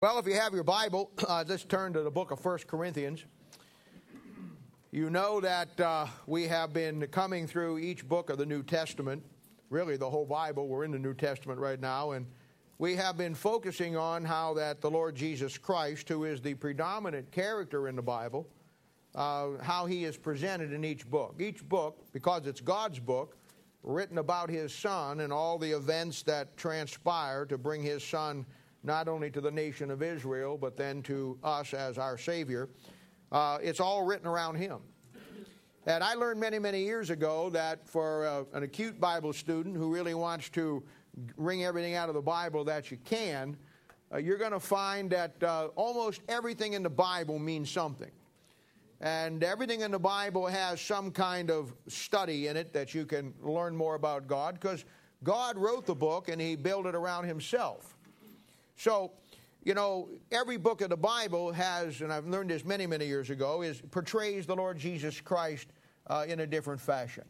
Well, if you have your Bible, uh, just turn to the book of First Corinthians. You know that uh, we have been coming through each book of the New Testament, really the whole Bible. We're in the New Testament right now, and we have been focusing on how that the Lord Jesus Christ, who is the predominant character in the Bible, uh, how he is presented in each book. Each book, because it's God's book, written about his son and all the events that transpire to bring his son not only to the nation of Israel, but then to us as our Savior. Uh, it's all written around Him. And I learned many, many years ago that for uh, an acute Bible student who really wants to wring everything out of the Bible that you can, uh, you're going to find that uh, almost everything in the Bible means something. And everything in the Bible has some kind of study in it that you can learn more about God because God wrote the book and He built it around Himself. So, you know, every book of the Bible has, and I've learned this many, many years ago, is portrays the Lord Jesus Christ uh, in a different fashion.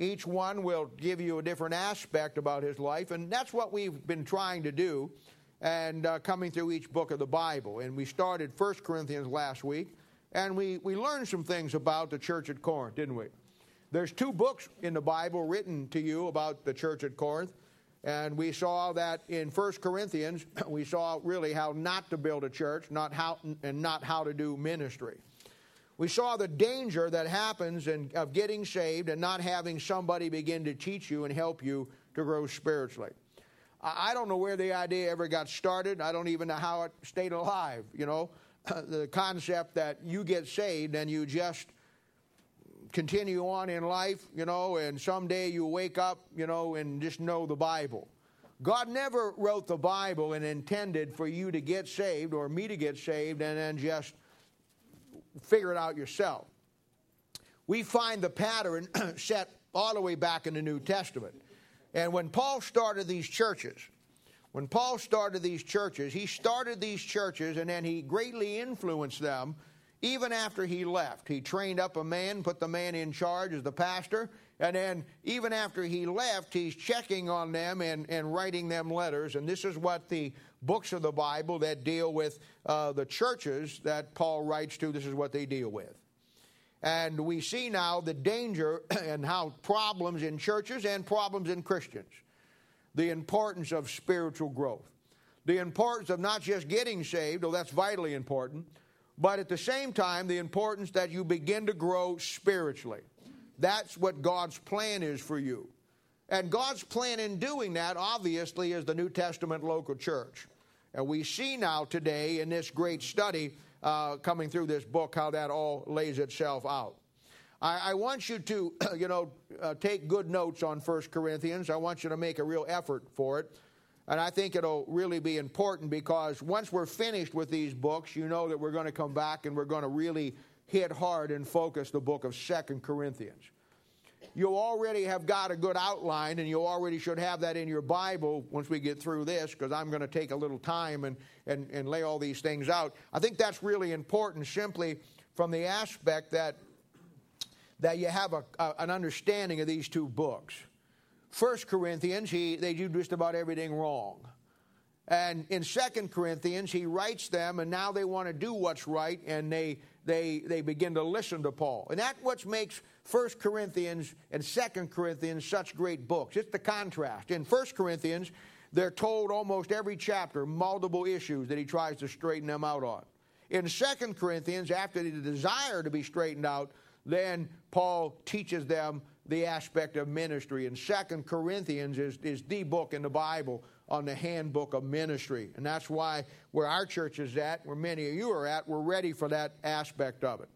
Each one will give you a different aspect about his life, and that's what we've been trying to do and uh, coming through each book of the Bible. And we started 1 Corinthians last week, and we, we learned some things about the church at Corinth, didn't we? There's two books in the Bible written to you about the church at Corinth. And we saw that in 1 Corinthians, we saw really how not to build a church, not how, and not how to do ministry. We saw the danger that happens in, of getting saved and not having somebody begin to teach you and help you to grow spiritually. I, I don't know where the idea ever got started. I don't even know how it stayed alive. You know, the concept that you get saved and you just continue on in life, you know, and someday you wake up, you know, and just know the Bible. God never wrote the Bible and intended for you to get saved or me to get saved and then just figure it out yourself. We find the pattern set all the way back in the New Testament. And when Paul started these churches, when Paul started these churches, he started these churches and then he greatly influenced them even after he left. He trained up a man, put the man in charge as the pastor, and then even after he left, he's checking on them and, and writing them letters. And this is what the books of the Bible that deal with uh, the churches that Paul writes to, this is what they deal with. And we see now the danger and how problems in churches and problems in Christians, the importance of spiritual growth, the importance of not just getting saved, though that's vitally important, but at the same time, the importance that you begin to grow spiritually. That's what God's plan is for you. And God's plan in doing that, obviously, is the New Testament local church. And we see now today in this great study uh, coming through this book how that all lays itself out. I, I want you to, you know, uh, take good notes on 1 Corinthians. I want you to make a real effort for it. And I think it'll really be important because once we're finished with these books, you know that we're going to come back and we're going to really hit hard and focus the book of Second Corinthians. You already have got a good outline, and you already should have that in your Bible once we get through this, because I'm going to take a little time and, and, and lay all these things out. I think that's really important simply from the aspect that, that you have a, a, an understanding of these two books. First Corinthians, he, they do just about everything wrong. And in Second Corinthians, he writes them, and now they want to do what's right, and they, they, they begin to listen to Paul. And that's what makes First Corinthians and Second Corinthians such great books. It's the contrast. In First Corinthians, they're told almost every chapter multiple issues that he tries to straighten them out on. In Second Corinthians, after the desire to be straightened out, then Paul teaches them the aspect of ministry. And Second Corinthians is, is the book in the Bible on the handbook of ministry. And that's why where our church is at, where many of you are at, we're ready for that aspect of it.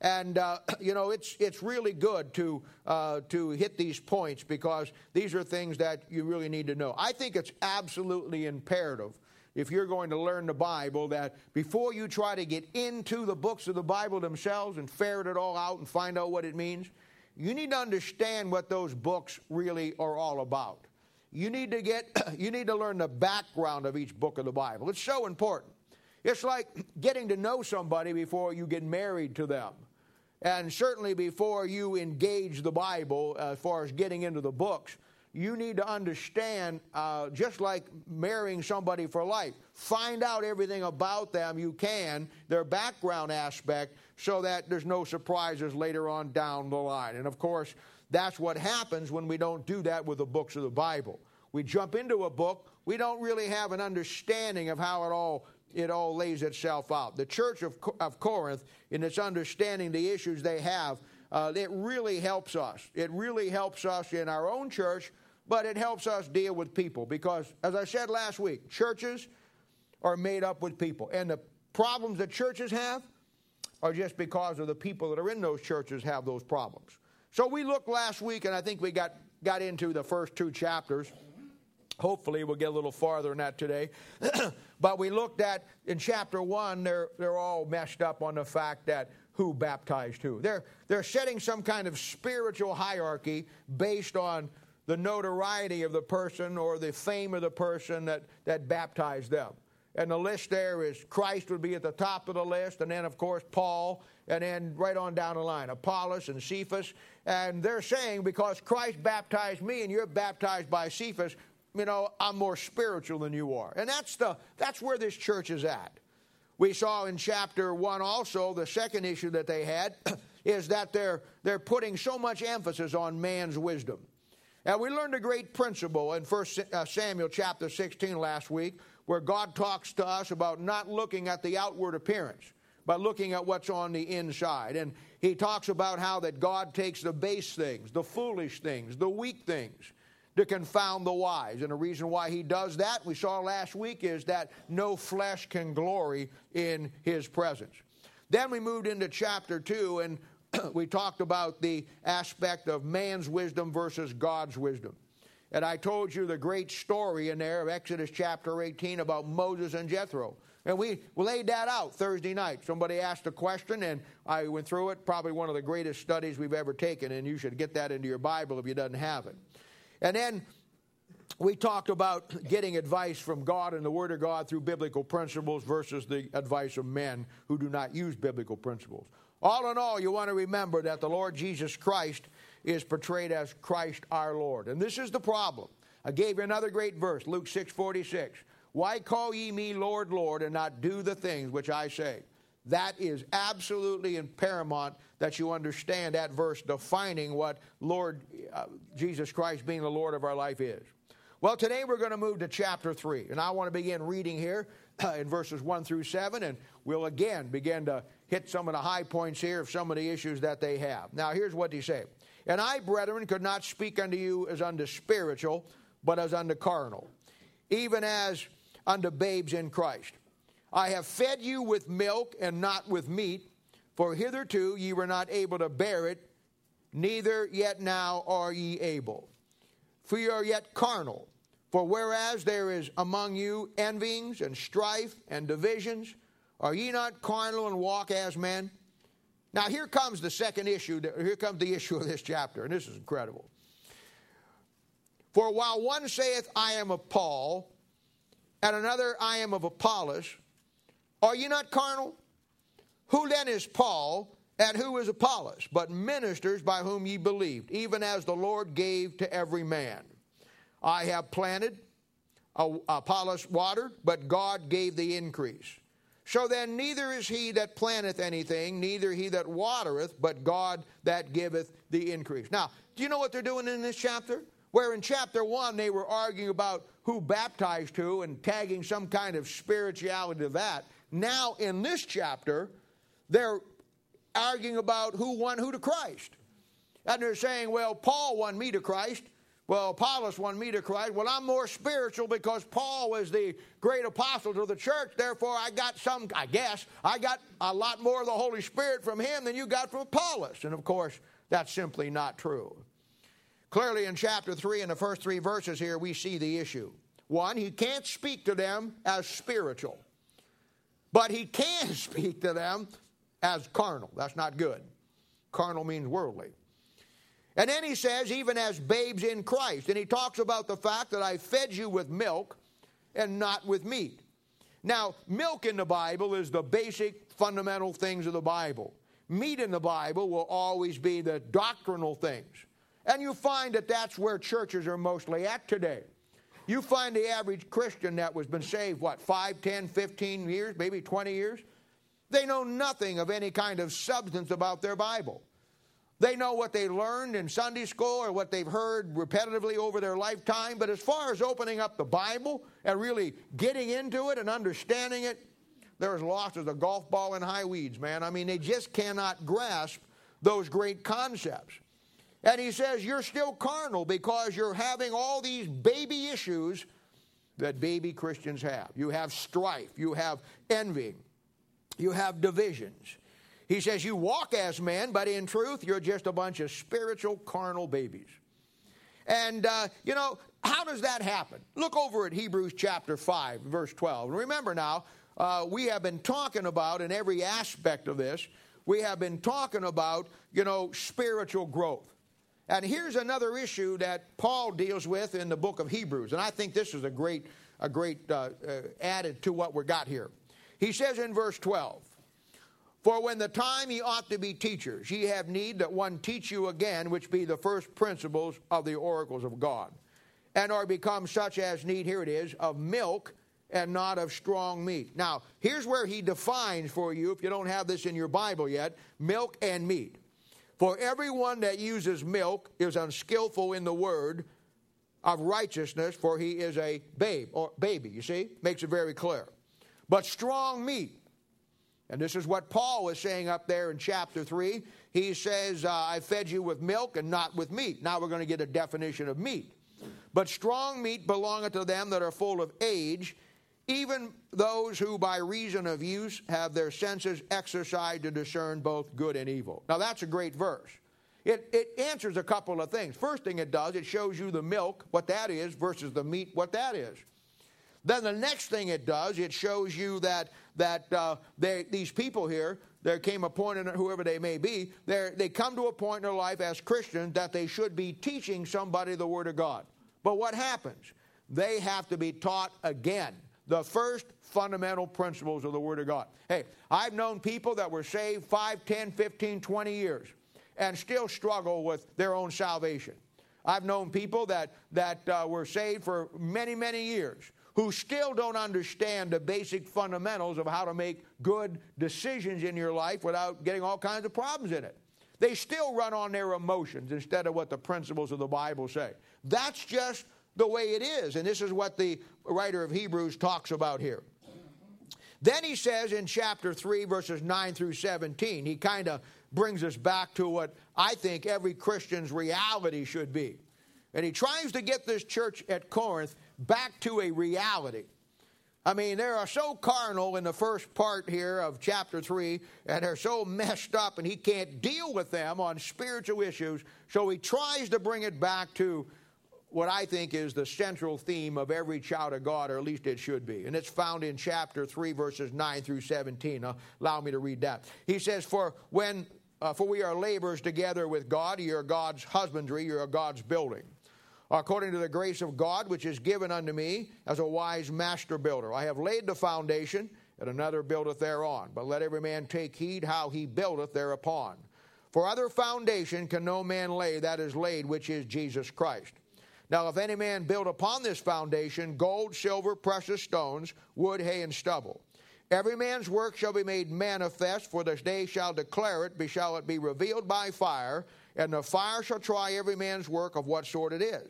And uh, you know, it's it's really good to uh, to hit these points because these are things that you really need to know. I think it's absolutely imperative if you're going to learn the Bible that before you try to get into the books of the Bible themselves and ferret it all out and find out what it means, you need to understand what those books really are all about. You need to get you need to learn the background of each book of the Bible. It's so important. It's like getting to know somebody before you get married to them. And certainly before you engage the Bible, uh, as far as getting into the books, you need to understand, uh, just like marrying somebody for life, find out everything about them you can, their background aspect, so that there's no surprises later on down the line. And of course, that's what happens when we don't do that with the books of the Bible. We jump into a book, we don't really have an understanding of how it all it all lays itself out. The church of, of Corinth, in its understanding the issues they have, uh, it really helps us. It really helps us in our own church, but it helps us deal with people because, as I said last week, churches are made up with people. And the problems that churches have are just because of the people that are in those churches have those problems. So we looked last week, and I think we got, got into the first two chapters. Hopefully, we'll get a little farther than that today. but we looked at in chapter one, they're, they're all messed up on the fact that who baptized who. They're, they're setting some kind of spiritual hierarchy based on the notoriety of the person or the fame of the person that, that baptized them. And the list there is Christ would be at the top of the list, and then, of course, Paul, and then right on down the line, Apollos and Cephas. And they're saying, because Christ baptized me and you're baptized by Cephas, you know, I'm more spiritual than you are. And that's, the, that's where this church is at. We saw in chapter 1 also the second issue that they had is that they're, they're putting so much emphasis on man's wisdom. And we learned a great principle in 1 uh, Samuel chapter 16 last week where God talks to us about not looking at the outward appearance, but looking at what's on the inside. And he talks about how that God takes the base things, the foolish things, the weak things, to confound the wise. And the reason why he does that, we saw last week, is that no flesh can glory in his presence. Then we moved into chapter 2, and we talked about the aspect of man's wisdom versus God's wisdom. And I told you the great story in there of Exodus chapter 18 about Moses and Jethro. And we laid that out Thursday night. Somebody asked a question, and I went through it. Probably one of the greatest studies we've ever taken, and you should get that into your Bible if you doesn't have it. And then we talked about getting advice from God and the Word of God through biblical principles versus the advice of men who do not use biblical principles. All in all, you want to remember that the Lord Jesus Christ is portrayed as Christ our Lord. And this is the problem. I gave you another great verse, Luke 6 46. Why call ye me Lord, Lord, and not do the things which I say? That is absolutely and paramount that you understand that verse defining what Lord uh, Jesus Christ being the Lord of our life is. Well, today we're going to move to chapter 3, and I want to begin reading here uh, in verses 1 through 7, and we'll again begin to hit some of the high points here of some of the issues that they have. Now, here's what he said And I, brethren, could not speak unto you as unto spiritual, but as unto carnal, even as unto babes in Christ. I have fed you with milk and not with meat for hitherto ye were not able to bear it, neither yet now are ye able. For ye are yet carnal. For whereas there is among you envyings and strife and divisions, are ye not carnal and walk as men? Now here comes the second issue. Here comes the issue of this chapter, and this is incredible. For while one saith, I am of Paul, and another, I am of Apollos, are ye not carnal? Who then is Paul and who is Apollos, but ministers by whom ye believed, even as the Lord gave to every man? I have planted, Apollos watered, but God gave the increase. So then, neither is he that planteth anything, neither he that watereth, but God that giveth the increase. Now, do you know what they're doing in this chapter? Where in chapter 1 they were arguing about who baptized who and tagging some kind of spirituality to that. Now, in this chapter, they're arguing about who won who to Christ. And they're saying, well, Paul won me to Christ. Well, Apollos won me to Christ. Well, I'm more spiritual because Paul was the great apostle to the church. Therefore, I got some, I guess, I got a lot more of the Holy Spirit from him than you got from Apollos. And of course, that's simply not true. Clearly, in chapter 3, in the first three verses here, we see the issue. One, he can't speak to them as spiritual, but he can speak to them as carnal. That's not good. Carnal means worldly. And then he says, even as babes in Christ. And he talks about the fact that I fed you with milk and not with meat. Now, milk in the Bible is the basic fundamental things of the Bible. Meat in the Bible will always be the doctrinal things. And you find that that's where churches are mostly at today. You find the average Christian that was been saved, what, 5, 10, 15 years, maybe 20 years? They know nothing of any kind of substance about their Bible. They know what they learned in Sunday school or what they've heard repetitively over their lifetime, but as far as opening up the Bible and really getting into it and understanding it, they're as lost as a golf ball in high weeds, man. I mean, they just cannot grasp those great concepts. And he says, You're still carnal because you're having all these baby issues that baby Christians have. You have strife, you have envy, you have divisions. He says, You walk as men, but in truth, you're just a bunch of spiritual, carnal babies. And, uh, you know, how does that happen? Look over at Hebrews chapter 5, verse 12. And remember now, uh, we have been talking about in every aspect of this, we have been talking about, you know, spiritual growth. And here's another issue that Paul deals with in the book of Hebrews. And I think this is a great, a great uh, uh, added to what we got here. He says in verse 12, for when the time ye ought to be teachers, ye have need that one teach you again, which be the first principles of the oracles of God, and are become such as need, here it is, of milk and not of strong meat. Now, here's where he defines for you, if you don't have this in your Bible yet, milk and meat. For everyone that uses milk is unskillful in the word of righteousness, for he is a babe or baby, you see? Makes it very clear. But strong meat and this is what Paul was saying up there in chapter 3. He says, uh, I fed you with milk and not with meat. Now we're going to get a definition of meat. But strong meat belongeth to them that are full of age, even those who by reason of use have their senses exercised to discern both good and evil. Now that's a great verse. It, it answers a couple of things. First thing it does, it shows you the milk, what that is, versus the meat, what that is. Then the next thing it does, it shows you that that uh, they, these people here, there came a point in whoever they may be, they come to a point in their life as Christians that they should be teaching somebody the Word of God. But what happens? They have to be taught again the first fundamental principles of the Word of God. Hey, I've known people that were saved 5, 10, 15, 20 years and still struggle with their own salvation. I've known people that, that uh, were saved for many, many years who still don't understand the basic fundamentals of how to make good decisions in your life without getting all kinds of problems in it. They still run on their emotions instead of what the principles of the Bible say. That's just the way it is, and this is what the writer of Hebrews talks about here. Then he says in chapter 3, verses 9 through 17, he kind of brings us back to what I think every Christian's reality should be. And he tries to get this church at Corinth back to a reality. I mean, they are so carnal in the first part here of chapter 3, and they're so messed up, and he can't deal with them on spiritual issues. So he tries to bring it back to what I think is the central theme of every child of God, or at least it should be. And it's found in chapter 3, verses 9 through 17. Now, allow me to read that. He says, For when uh, for we are laborers together with God, you're God's husbandry, you're God's building according to the grace of God which is given unto me as a wise master builder. I have laid the foundation, and another buildeth thereon. But let every man take heed how he buildeth thereupon. For other foundation can no man lay that is laid, which is Jesus Christ. Now, if any man build upon this foundation gold, silver, precious stones, wood, hay, and stubble, every man's work shall be made manifest, for this day shall declare it, be, shall it be revealed by fire and the fire shall try every man's work of what sort it is.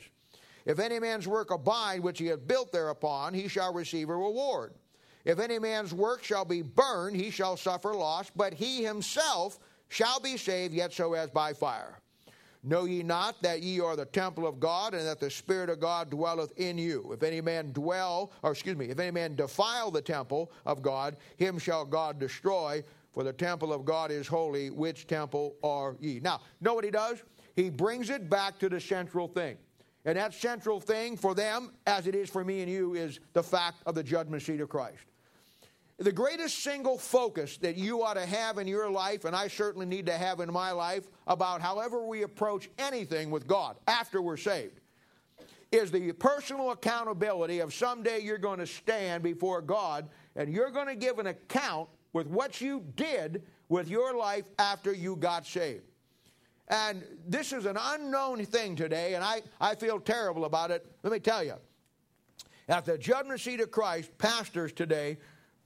If any man's work abide which he hath built thereupon, he shall receive a reward. If any man's work shall be burned, he shall suffer loss, but he himself shall be saved, yet so as by fire. Know ye not that ye are the temple of God, and that the Spirit of God dwelleth in you? If any man dwell, or excuse me, if any man defile the temple of God, him shall God destroy, for the temple of God is holy. Which temple are ye? Now, know what he does? He brings it back to the central thing. And that central thing for them, as it is for me and you, is the fact of the judgment seat of Christ. The greatest single focus that you ought to have in your life, and I certainly need to have in my life, about however we approach anything with God after we're saved, is the personal accountability of someday you're going to stand before God and you're going to give an account with what you did with your life after you got saved. And this is an unknown thing today, and I, I feel terrible about it. Let me tell you. At the judgment seat of Christ, pastors today,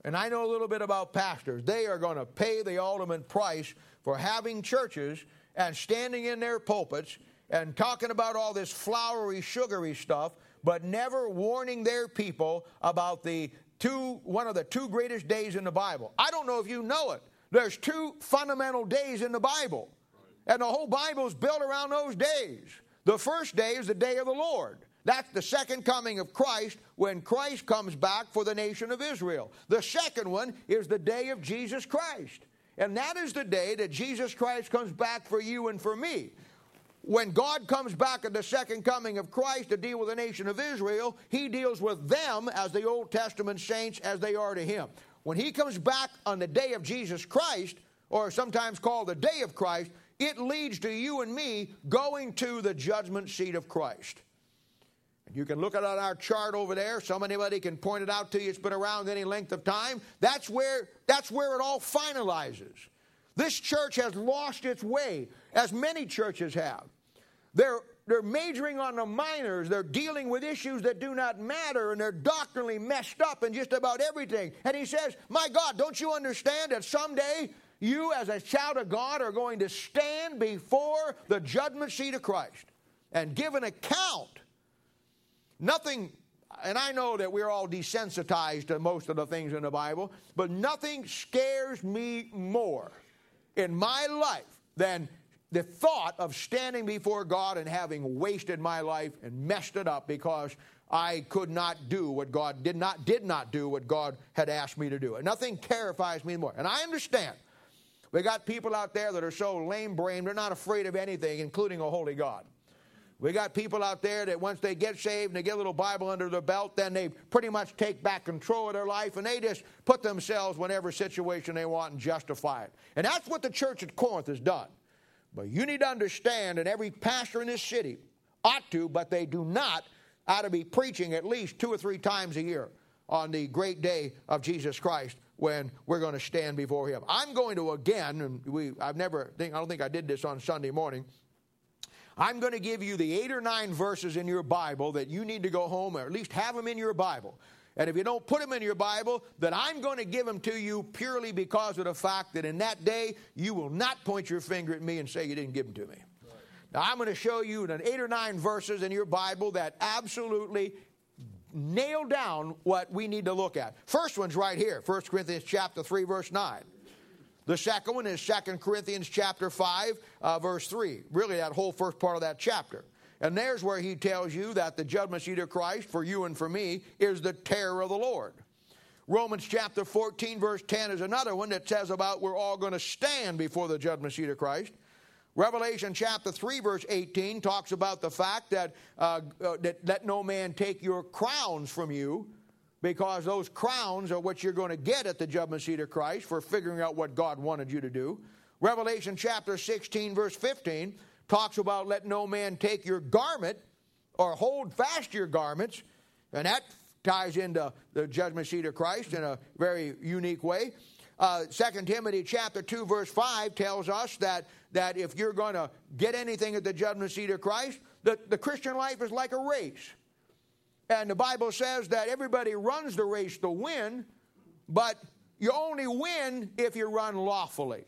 and I know a little bit about pastors, they are going to pay the ultimate price for having churches and standing in their pulpits and talking about all this flowery, sugary stuff, but never warning their people about the two, one of the two greatest days in the Bible. I don't know if you know it. There's two fundamental days in the Bible. And the whole Bible is built around those days. The first day is the day of the Lord. That's the second coming of Christ when Christ comes back for the nation of Israel. The second one is the day of Jesus Christ. And that is the day that Jesus Christ comes back for you and for me. When God comes back at the second coming of Christ to deal with the nation of Israel, he deals with them as the Old Testament saints as they are to him. When he comes back on the day of Jesus Christ, or sometimes called the day of Christ, it leads to you and me going to the judgment seat of Christ. And You can look at our chart over there. Some anybody can point it out to you. It's been around any length of time. That's where, that's where it all finalizes. This church has lost its way, as many churches have. They're, they're majoring on the minors. They're dealing with issues that do not matter, and they're doctrinally messed up in just about everything. And he says, My God, don't you understand that someday you, as a child of God, are going to stand before the judgment seat of Christ and give an account. Nothing, and I know that we're all desensitized to most of the things in the Bible, but nothing scares me more in my life than the thought of standing before God and having wasted my life and messed it up because I could not do what God did not did not do what God had asked me to do. And nothing terrifies me more. And I understand we got people out there that are so lame brained, they're not afraid of anything, including a holy God. We got people out there that once they get saved and they get a little Bible under their belt, then they pretty much take back control of their life and they just put themselves whatever situation they want and justify it. And that's what the church at Corinth has done. But you need to understand, and every pastor in this city ought to, but they do not, ought to be preaching at least two or three times a year on the great day of Jesus Christ when we're going to stand before him. I'm going to again, and we I've never think I don't think I did this on Sunday morning. I'm going to give you the eight or nine verses in your Bible that you need to go home or at least have them in your Bible. And if you don't put them in your Bible, then I'm going to give them to you purely because of the fact that in that day you will not point your finger at me and say you didn't give them to me. Now I'm going to show you an eight or nine verses in your Bible that absolutely nail down what we need to look at. First one's right here, 1 Corinthians chapter 3, verse 9. The second one is 2 Corinthians chapter 5, uh, verse 3. Really, that whole first part of that chapter. And there's where he tells you that the judgment seat of Christ for you and for me is the terror of the Lord. Romans chapter 14, verse 10 is another one that says about we're all going to stand before the judgment seat of Christ. Revelation chapter 3, verse 18 talks about the fact that, uh, uh, that let no man take your crowns from you, because those crowns are what you're going to get at the judgment seat of Christ for figuring out what God wanted you to do. Revelation chapter 16, verse 15 talks about let no man take your garment or hold fast your garments, and that ties into the judgment seat of Christ in a very unique way. Uh, 2 Timothy chapter 2 verse 5 tells us that, that if you're going to get anything at the judgment seat of Christ, the, the Christian life is like a race. And the Bible says that everybody runs the race to win, but you only win if you run lawfully.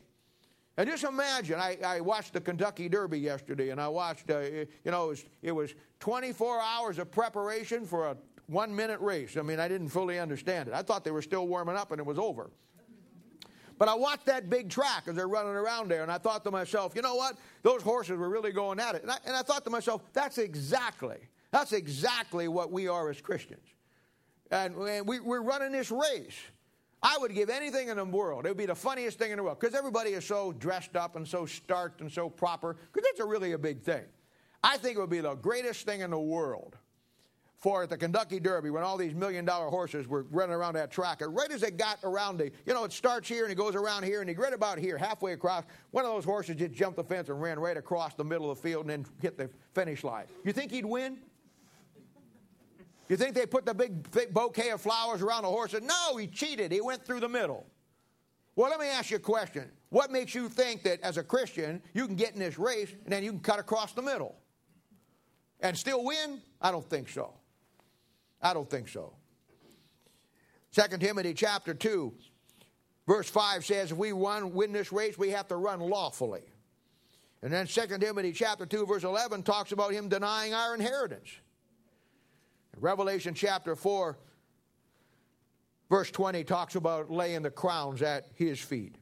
And just imagine, I, I watched the Kentucky Derby yesterday, and I watched, uh, you know, it was, it was 24 hours of preparation for a one minute race. I mean, I didn't fully understand it. I thought they were still warming up and it was over. But I watched that big track as they're running around there, and I thought to myself, you know what? Those horses were really going at it. And I, and I thought to myself, that's exactly, that's exactly what we are as Christians. And, and we, we're running this race. I would give anything in the world. It would be the funniest thing in the world because everybody is so dressed up and so starched and so proper because it's a really a big thing. I think it would be the greatest thing in the world for the Kentucky Derby when all these million dollar horses were running around that track. And right as they got around the, you know, it starts here and it goes around here and he right about here, halfway across, one of those horses just jumped the fence and ran right across the middle of the field and then hit the finish line. You think he'd win? You think they put the big, big bouquet of flowers around the horse? No, he cheated. He went through the middle. Well, let me ask you a question. What makes you think that as a Christian you can get in this race and then you can cut across the middle and still win? I don't think so. I don't think so. 2 Timothy chapter 2, verse 5 says, if we run, win this race, we have to run lawfully. And then 2 Timothy chapter 2, verse 11 talks about him denying our inheritance. Revelation chapter 4, verse 20 talks about laying the crowns at his feet.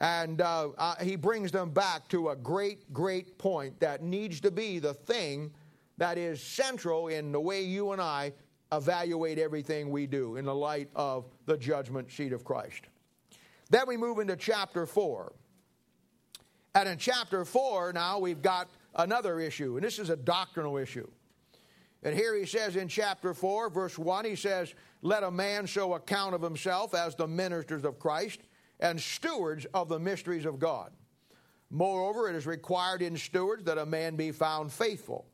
And uh, uh, he brings them back to a great, great point that needs to be the thing that is central in the way you and I evaluate everything we do in the light of the judgment seat of Christ. Then we move into chapter 4. And in chapter 4, now we've got another issue, and this is a doctrinal issue. And here he says in chapter 4, verse 1, he says, Let a man show account of himself as the ministers of Christ and stewards of the mysteries of God. Moreover, it is required in stewards that a man be found faithful.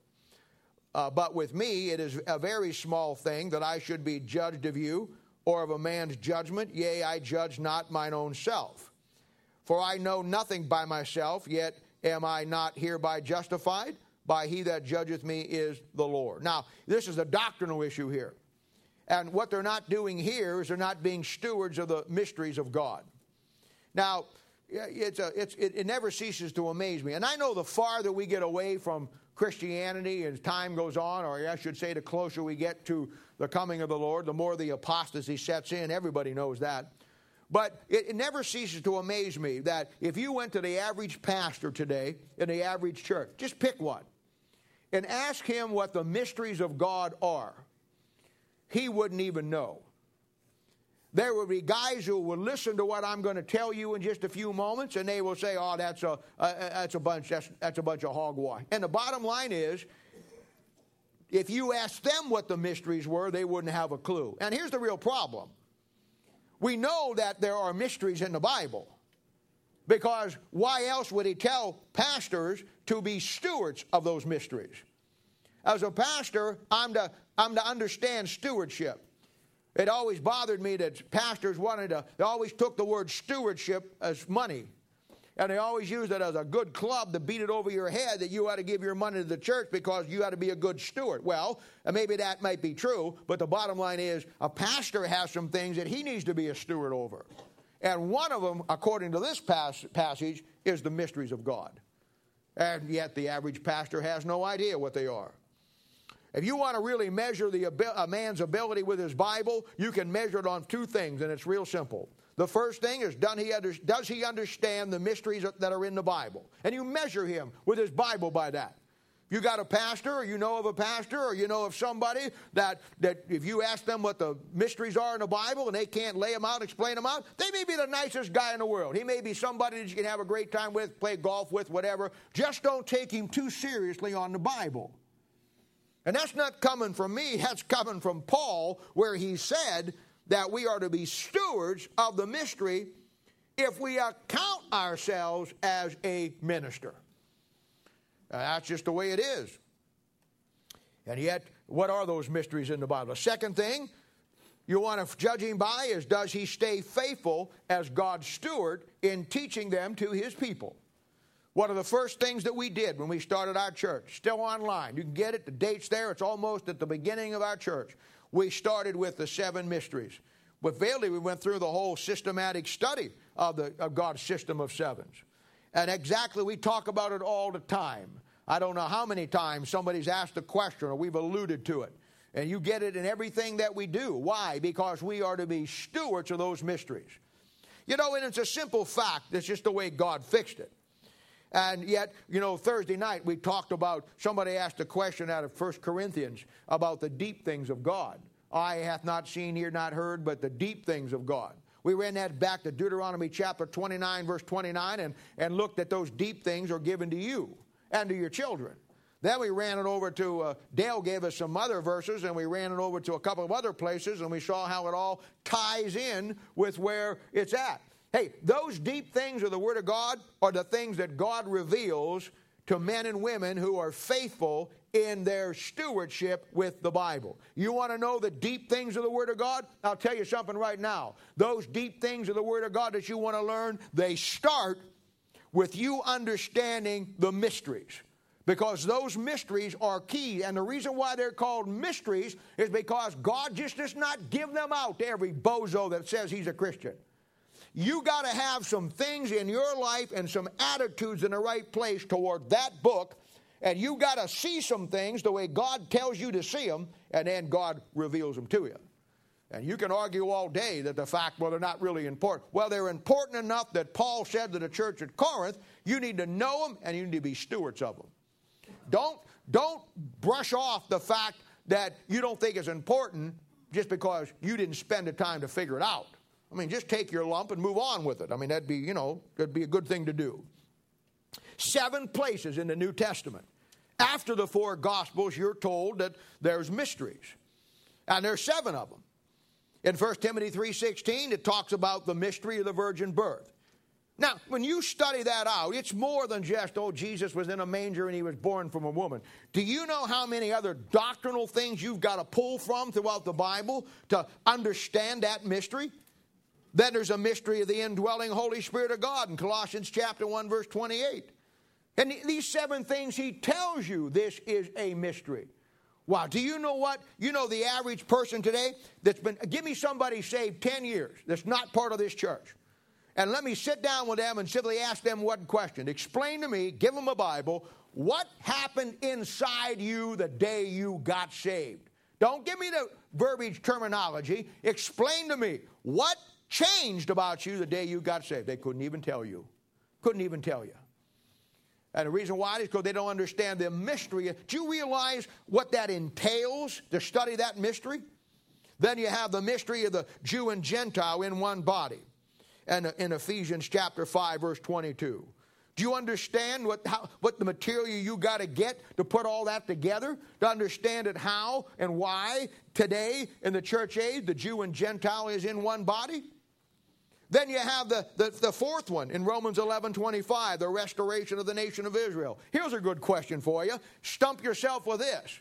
Uh, but with me, it is a very small thing that I should be judged of you or of a man's judgment. Yea, I judge not mine own self. For I know nothing by myself, yet am I not hereby justified? By he that judgeth me is the Lord. Now, this is a doctrinal issue here. And what they're not doing here is they're not being stewards of the mysteries of God. Now, it's a, it's, it, it never ceases to amaze me. And I know the farther we get away from Christianity as time goes on, or I should say, the closer we get to the coming of the Lord, the more the apostasy sets in. Everybody knows that. But it, it, never ceases to amaze me that if you went to the average pastor today in the average church, just pick one, and ask him what the mysteries of God are, he wouldn't even know. There will be guys who will listen to what I'm going to tell you in just a few moments, and they will say, "Oh, that's a uh, that's a bunch that's, that's a bunch of hogwash." And the bottom line is, if you asked them what the mysteries were, they wouldn't have a clue. And here's the real problem: we know that there are mysteries in the Bible, because why else would he tell pastors to be stewards of those mysteries? As a pastor, I'm to I'm to understand stewardship. It always bothered me that pastors wanted to, they always took the word stewardship as money. And they always used it as a good club to beat it over your head that you ought to give your money to the church because you ought to be a good steward. Well, maybe that might be true, but the bottom line is a pastor has some things that he needs to be a steward over. And one of them, according to this pas- passage, is the mysteries of God. And yet the average pastor has no idea what they are. If you want to really measure the, a man's ability with his Bible, you can measure it on two things, and it's real simple. The first thing is, does he understand the mysteries that are in the Bible? And you measure him with his Bible by that. You got a pastor, or you know of a pastor, or you know of somebody that, that if you ask them what the mysteries are in the Bible and they can't lay them out, explain them out, they may be the nicest guy in the world. He may be somebody that you can have a great time with, play golf with, whatever. Just don't take him too seriously on the Bible. And that's not coming from me, that's coming from Paul, where he said that we are to be stewards of the mystery if we account ourselves as a minister. Uh, that's just the way it is. And yet, what are those mysteries in the Bible? The second thing you want to judge him by is does he stay faithful as God's steward in teaching them to his people? One of the first things that we did when we started our church, still online, you can get it, the date's there, it's almost at the beginning of our church. We started with the seven mysteries. With Bailey, we went through the whole systematic study of, the, of God's system of sevens. And exactly, we talk about it all the time. I don't know how many times somebody's asked a question or we've alluded to it. And you get it in everything that we do. Why? Because we are to be stewards of those mysteries. You know, and it's a simple fact. It's just the way God fixed it. And yet, you know, Thursday night we talked about, somebody asked a question out of 1 Corinthians about the deep things of God. Eye hath not seen, ear not heard, but the deep things of God. We ran that back to Deuteronomy chapter 29, verse 29, and, and looked at those deep things are given to you and to your children. Then we ran it over to, uh, Dale gave us some other verses, and we ran it over to a couple of other places, and we saw how it all ties in with where it's at. Hey, those deep things of the Word of God are the things that God reveals to men and women who are faithful in their stewardship with the Bible. You want to know the deep things of the Word of God? I'll tell you something right now. Those deep things of the Word of God that you want to learn, they start with you understanding the mysteries. Because those mysteries are key. And the reason why they're called mysteries is because God just does not give them out to every bozo that says he's a Christian. You got to have some things in your life and some attitudes in the right place toward that book and you got to see some things the way God tells you to see them, and then God reveals them to you. And you can argue all day that the fact, well, they're not really important. Well, they're important enough that Paul said to the church at Corinth, you need to know them and you need to be stewards of them. Don't, don't brush off the fact that you don't think it's important just because you didn't spend the time to figure it out. I mean, just take your lump and move on with it. I mean, that'd be, you know, that'd be a good thing to do. Seven places in the New Testament. After the four Gospels, you're told that there's mysteries. And there's seven of them. In 1 Timothy 3.16, it talks about the mystery of the virgin birth. Now, when you study that out, it's more than just, oh, Jesus was in a manger and he was born from a woman. Do you know how many other doctrinal things you've got to pull from throughout the Bible to understand that mystery? Then there's a mystery of the indwelling Holy Spirit of God in Colossians chapter 1, verse 28. And these seven things he tells you this is a mystery. Wow, do you know what? You know the average person today that's been, give me somebody saved 10 years that's not part of this church. And let me sit down with them and simply ask them one question. Explain to me, give them a Bible, what happened inside you the day you got saved? Don't give me the verbiage terminology. Explain to me what changed about you the day you got saved. They couldn't even tell you. Couldn't even tell you. And the reason why is because they don't understand the mystery. Do you realize what that entails to study that mystery? Then you have the mystery of the Jew and Gentile in one body. And uh, in Ephesians chapter 5, verse 22. Do you understand what, how, what the material you got to get to put all that together? To understand it how and why today in the church age the Jew and Gentile is in one body? Then you have the, the, the, fourth one in Romans 11 25, the restoration of the nation of Israel. Here's a good question for you. Stump yourself with this.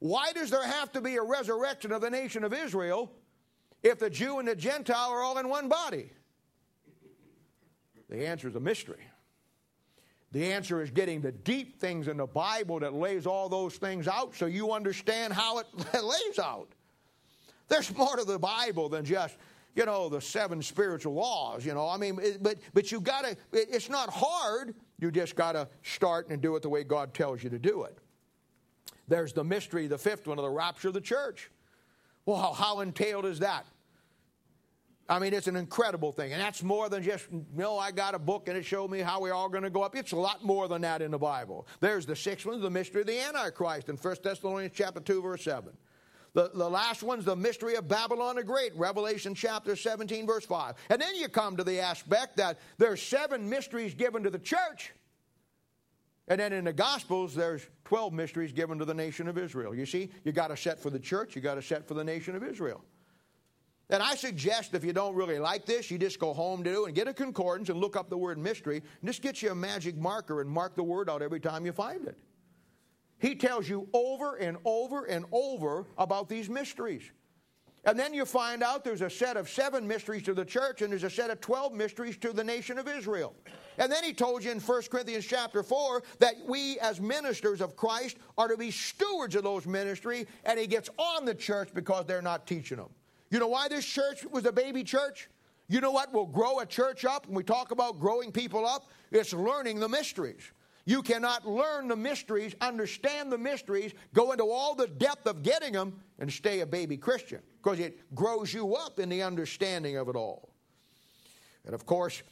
Why does there have to be a resurrection of the nation of Israel if the Jew and the Gentile are all in one body? The answer is a mystery. The answer is getting the deep things in the Bible that lays all those things out so you understand how it lays out. There's more to the Bible than just you know, the seven spiritual laws, you know. I mean, it, but, but you got to, it, it's not hard. You just got to start and do it the way God tells you to do it. There's the mystery, the fifth one, of the rapture of the church. Well, how, entailed is that? I mean, it's an incredible thing. And that's more than just, you know, I got a book and it showed me how we're all going to go up. It's a lot more than that in the Bible. There's the sixth one, the mystery of the Antichrist in 1 Thessalonians chapter 2, verse 7. The, the last one's the mystery of Babylon the Great, Revelation chapter 17, verse 5. And then you come to the aspect that there's seven mysteries given to the church. And then in the Gospels, there's 12 mysteries given to the nation of Israel. You see, you got a set for the church, you got a set for the nation of Israel. And I suggest if you don't really like this, you just go home to do and get a concordance and look up the word mystery and just get you a magic marker and mark the word out every time you find it. He tells you over and over and over about these mysteries. And then you find out there's a set of seven mysteries to the church and there's a set of 12 mysteries to the nation of Israel. And then he told you in 1 Corinthians chapter 4 that we as ministers of Christ are to be stewards of those ministries and he gets on the church because they're not teaching them. You know why this church was a baby church? You know what will grow a church up when we talk about growing people up? It's learning the mysteries. You cannot learn the mysteries, understand the mysteries, go into all the depth of getting them, and stay a baby Christian because it grows you up in the understanding of it all. And of course,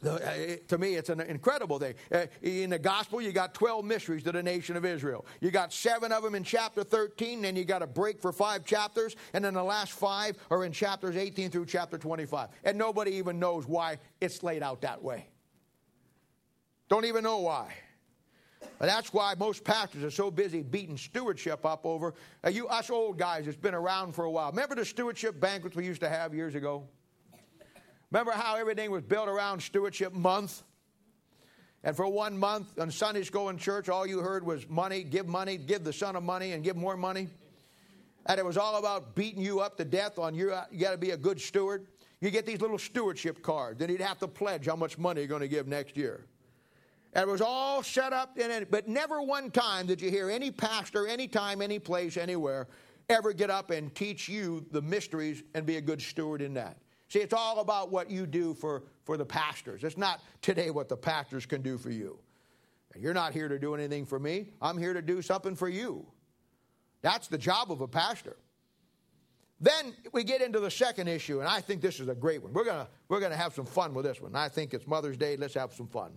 the, uh, to me, it's an incredible thing. Uh, in the gospel, you got 12 mysteries to the nation of Israel. You got seven of them in chapter 13, then you got a break for five chapters, and then the last five are in chapters 18 through chapter 25. And nobody even knows why it's laid out that way. Don't even know why. And that's why most pastors are so busy beating stewardship up over uh, you, us old guys that's been around for a while. Remember the stewardship banquets we used to have years ago? Remember how everything was built around stewardship month? And for one month on Sunday school in church, all you heard was money, give money, give the son of money, and give more money. And it was all about beating you up to death on you, you got to be a good steward. You get these little stewardship cards, and you'd have to pledge how much money you're going to give next year. It was all set up in it, but never one time did you hear any pastor, anytime, any place, anywhere, ever get up and teach you the mysteries and be a good steward in that. See, it's all about what you do for, for the pastors. It's not today what the pastors can do for you. You're not here to do anything for me. I'm here to do something for you. That's the job of a pastor. Then we get into the second issue, and I think this is a great one. We're going we're gonna have some fun with this one. I think it's Mother's Day. Let's have some fun.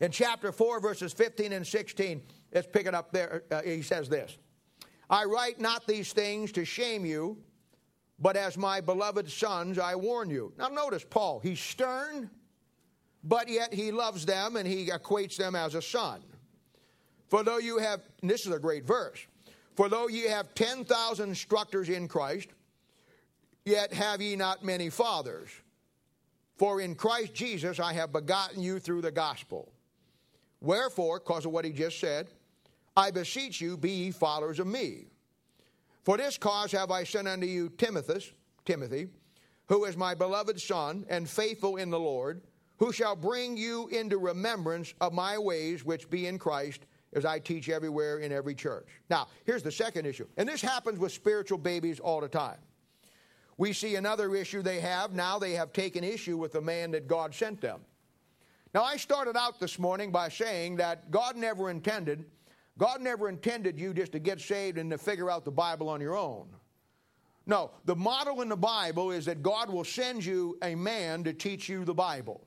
In chapter 4, verses 15 and 16, let's pick it up there. Uh, he says this I write not these things to shame you, but as my beloved sons, I warn you. Now, notice Paul, he's stern, but yet he loves them and he equates them as a son. For though you have, this is a great verse, for though ye have 10,000 instructors in Christ, yet have ye not many fathers. For in Christ Jesus I have begotten you through the gospel. Wherefore, because of what he just said, I beseech you, be ye followers of me. For this cause have I sent unto you Timothy, Timothy, who is my beloved son and faithful in the Lord, who shall bring you into remembrance of my ways which be in Christ as I teach everywhere in every church. Now, here's the second issue, and this happens with spiritual babies all the time. We see another issue they have. Now they have taken issue with the man that God sent them. Now, I started out this morning by saying that God never intended, God never intended you just to get saved and to figure out the Bible on your own. No, the model in the Bible is that God will send you a man to teach you the Bible.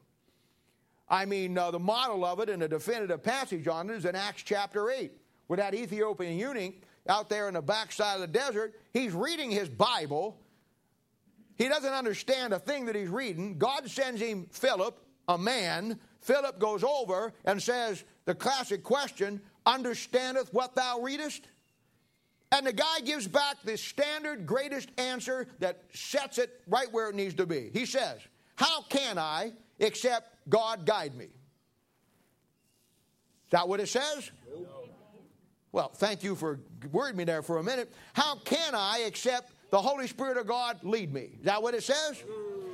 I mean, uh, the model of it and a definitive passage on it is in Acts chapter 8, where that Ethiopian eunuch out there in the backside of the desert, he's reading his Bible. He doesn't understand a thing that he's reading. God sends him Philip, a man. Philip goes over and says the classic question, Understandeth what thou readest? And the guy gives back the standard greatest answer that sets it right where it needs to be. He says, How can I, except God guide me. Is that what it says? No. Well, thank you for wording me there for a minute. How can I accept the Holy Spirit of God lead me? Is that what it says?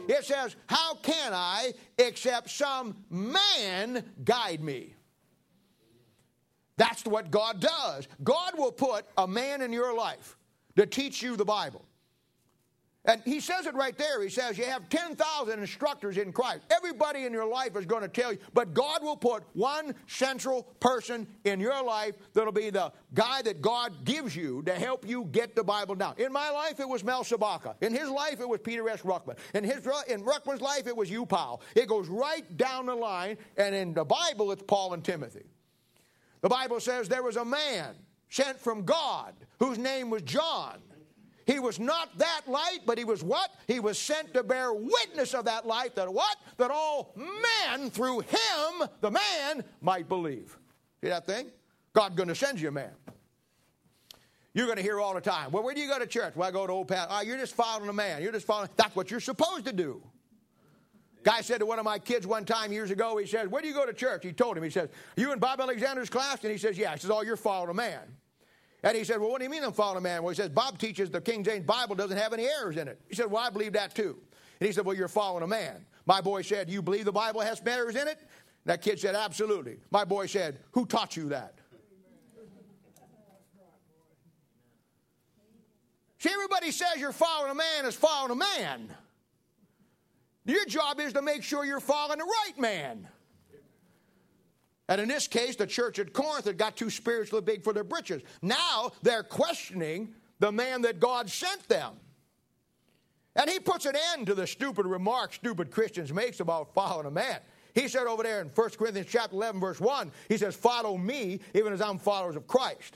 It says, How can I except some man guide me? That's what God does. God will put a man in your life to teach you the Bible. And he says it right there. He says, You have 10,000 instructors in Christ. Everybody in your life is going to tell you, but God will put one central person in your life that'll be the guy that God gives you to help you get the Bible down. In my life, it was Mel Sabaka. In his life, it was Peter S. Ruckman. In, his, in Ruckman's life, it was you, Powell. It goes right down the line. And in the Bible, it's Paul and Timothy. The Bible says there was a man sent from God whose name was John. He was not that light, but he was what? He was sent to bear witness of that light that what? That all men through him, the man, might believe. See that thing? God's going to send you a man. You're going to hear all the time. Well, where do you go to church? Well, I go to Old Pat. Oh, ah, you're just following a man. You're just following. That's what you're supposed to do. Guy said to one of my kids one time years ago, he says, Where do you go to church? He told him, he says, You in Bob Alexander's class? And he says, Yeah. He says, Oh, you're following a man. And he said, Well, what do you mean I'm following a man? Well, he says, Bob teaches the King James Bible doesn't have any errors in it. He said, Well, I believe that too. And he said, Well, you're following a man. My boy said, You believe the Bible has errors in it? That kid said, Absolutely. My boy said, Who taught you that? See, everybody says you're following a man is following a man. Your job is to make sure you're following the right man. And in this case, the church at Corinth had got too spiritually big for their britches. Now they're questioning the man that God sent them. And he puts an end to the stupid remarks stupid Christians makes about following a man. He said over there in 1 Corinthians chapter 11, verse 1, he says, Follow me, even as I'm followers of Christ.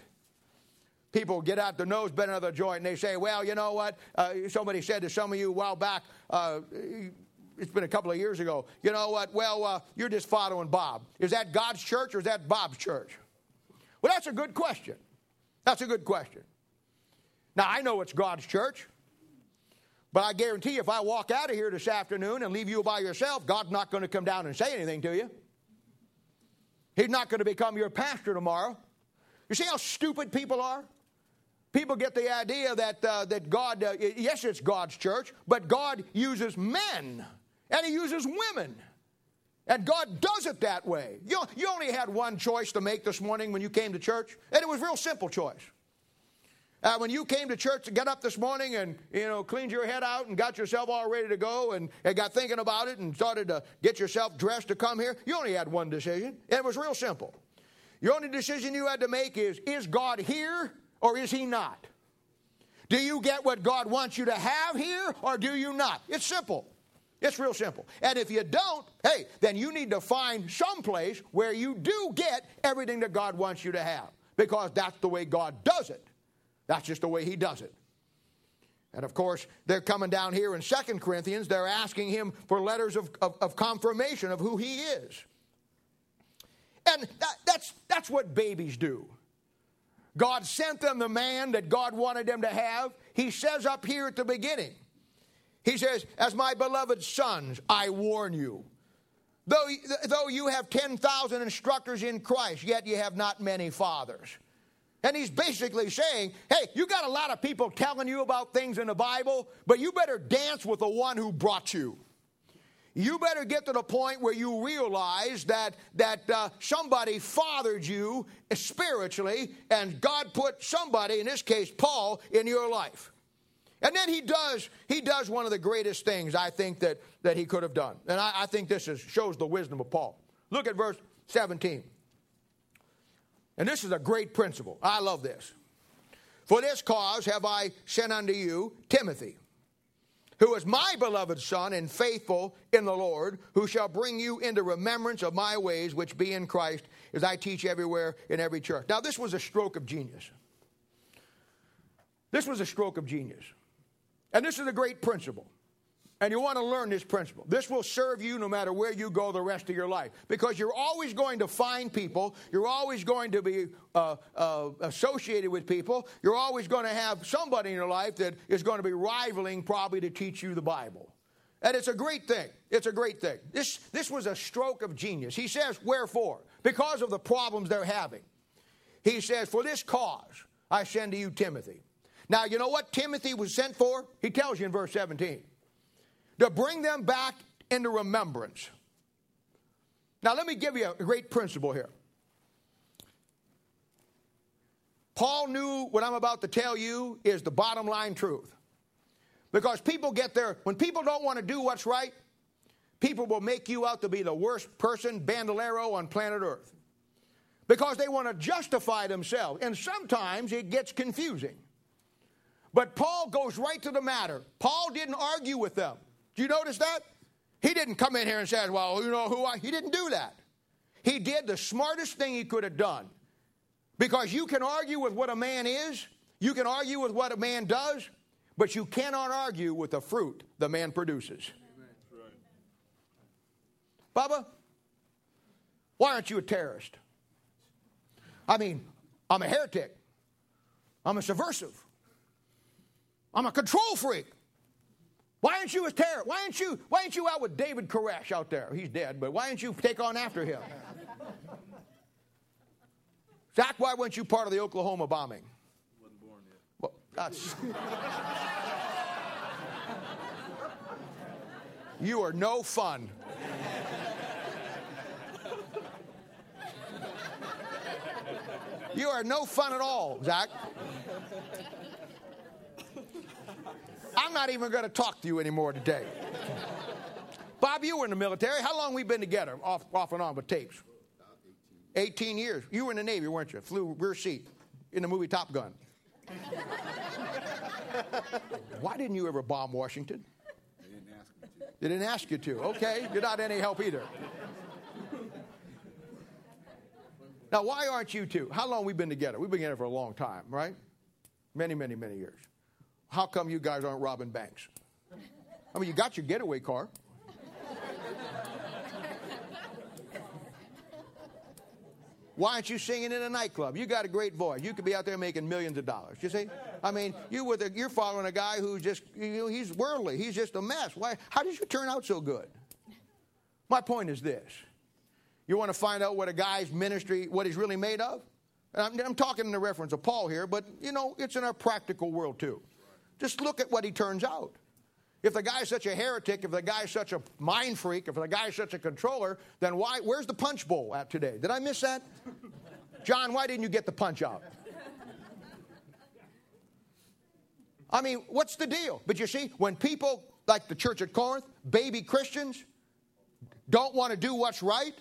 People get out their nose, bend another joint, and they say, Well, you know what? Uh, somebody said to some of you a while back, uh, it's been a couple of years ago. You know what? Well, uh, you're just following Bob. Is that God's church or is that Bob's church? Well, that's a good question. That's a good question. Now, I know it's God's church, but I guarantee you, if I walk out of here this afternoon and leave you by yourself, God's not going to come down and say anything to you. He's not going to become your pastor tomorrow. You see how stupid people are? People get the idea that, uh, that God, uh, yes, it's God's church, but God uses men and He uses women. And God does it that way. You, you only had one choice to make this morning when you came to church, and it was a real simple choice. Uh, when you came to church to get up this morning and you know cleaned your head out and got yourself all ready to go and, and got thinking about it and started to get yourself dressed to come here, you only had one decision, and it was real simple. The only decision you had to make is is God here or is He not? Do you get what God wants you to have here or do you not? It's simple. It's real simple. And if you don't, hey, then you need to find some place where you do get everything that God wants you to have because that's the way God does it. That's just the way He does it. And of course, they're coming down here in Second Corinthians, they're asking him for letters of, of, of confirmation of who he is. And that, that's, that's what babies do. God sent them the man that God wanted them to have. He says up here at the beginning, He says, As my beloved sons, I warn you. Though, though you have 10,000 instructors in Christ, yet you have not many fathers. And he's basically saying, hey, you got a lot of people telling you about things in the Bible, but you better dance with the one who brought you. You better get to the point where you realize that, that uh, somebody fathered you spiritually, and God put somebody, in this case, Paul, in your life. And then he does, he does one of the greatest things I think that, that he could have done. And I, I think this is, shows the wisdom of Paul. Look at verse 17. And this is a great principle. I love this. For this cause have I sent unto you Timothy, who is my beloved son and faithful in the Lord, who shall bring you into remembrance of my ways, which be in Christ, as I teach everywhere in every church. Now, this was a stroke of genius. This was a stroke of genius. And this is a great principle. And you want to learn this principle. This will serve you no matter where you go the rest of your life. Because you're always going to find people, you're always going to be uh, uh, associated with people, you're always going to have somebody in your life that is going to be rivaling probably to teach you the Bible. And it's a great thing. It's a great thing. This, this was a stroke of genius. He says, Wherefore? Because of the problems they're having. He says, For this cause I send to you Timothy. Now, you know what Timothy was sent for? He tells you in verse 17 to bring them back into remembrance. Now, let me give you a great principle here. Paul knew what I'm about to tell you is the bottom line truth. Because people get there, when people don't want to do what's right, people will make you out to be the worst person, bandolero on planet Earth. Because they want to justify themselves. And sometimes it gets confusing. But Paul goes right to the matter. Paul didn't argue with them. Do you notice that? He didn't come in here and say, well, you know who I, he didn't do that. He did the smartest thing he could have done. Because you can argue with what a man is, you can argue with what a man does, but you cannot argue with the fruit the man produces. Bubba, why aren't you a terrorist? I mean, I'm a heretic. I'm a subversive. I'm a control freak. Why aren't you a terror? Why aren't you, why aren't you out with David Koresh out there? He's dead, but why aren't you take on after him? Zach, why weren't you part of the Oklahoma bombing? Wasn't born yet. Well, that's. you are no fun. You are no fun at all, Zach. I'm not even going to talk to you anymore today. Bob, you were in the military. How long we been together, off, off and on with tapes? 18 years. You were in the Navy, weren't you? Flew rear seat in the movie Top Gun. Why didn't you ever bomb Washington? They didn't ask me to. They didn't ask you to. Okay, you're not any help either. Now, why aren't you two? How long we been together? We've been together for a long time, right? Many, many, many years. How come you guys aren't robbing banks? I mean, you got your getaway car. Why aren't you singing in a nightclub? You got a great voice. You could be out there making millions of dollars. You see? I mean, you with a, you're following a guy who's just you know, he's worldly. He's just a mess. Why? How did you turn out so good? My point is this: You want to find out what a guy's ministry, what he's really made of? I'm, I'm talking in the reference of Paul here, but you know, it's in our practical world too. Just look at what he turns out. If the guy's such a heretic, if the guy's such a mind freak, if the guy's such a controller, then why? Where's the punch bowl at today? Did I miss that? John, why didn't you get the punch out? I mean, what's the deal? But you see, when people like the church at Corinth, baby Christians, don't want to do what's right,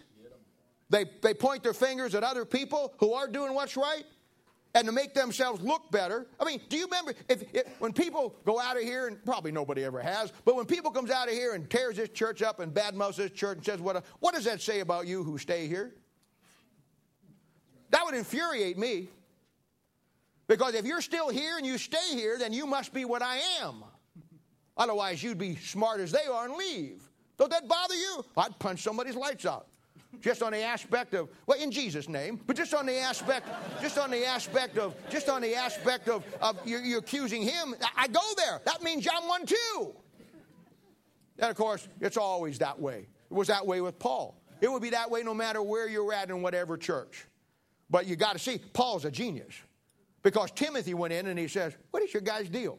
they, they point their fingers at other people who are doing what's right and to make themselves look better. I mean, do you remember if, if, when people go out of here, and probably nobody ever has, but when people comes out of here and tears this church up and badmouths this church and says, what, what does that say about you who stay here? That would infuriate me. Because if you're still here and you stay here, then you must be what I am. Otherwise, you'd be smart as they are and leave. Don't that bother you? I'd punch somebody's lights out. Just on the aspect of, well, in Jesus' name, but just on the aspect, just on the aspect of, just on the aspect of, of you're, you're accusing him. I go there. That means I'm one too. And of course, it's always that way. It was that way with Paul. It would be that way no matter where you're at in whatever church. But you got to see, Paul's a genius. Because Timothy went in and he says, What is your guy's deal?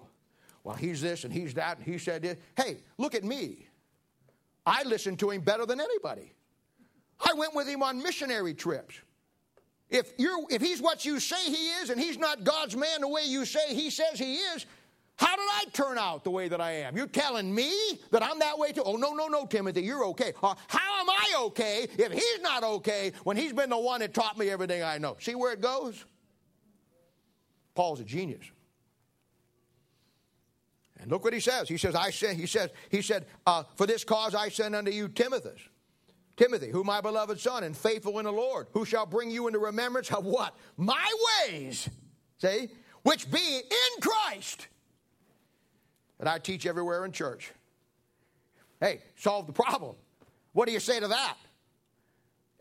Well, he's this and he's that, and he said this. Hey, look at me. I listen to him better than anybody. I went with him on missionary trips. If, you're, if he's what you say he is and he's not God's man the way you say he says he is, how did I turn out the way that I am? You're telling me that I'm that way too? Oh, no, no, no, Timothy, you're okay. Uh, how am I okay if he's not okay when he's been the one that taught me everything I know? See where it goes? Paul's a genius. And look what he says. He says, I send, he says, he said, uh, for this cause I send unto you Timothy. Timothy, who my beloved son and faithful in the Lord, who shall bring you into remembrance of what? My ways, see, which be in Christ. And I teach everywhere in church. Hey, solve the problem. What do you say to that?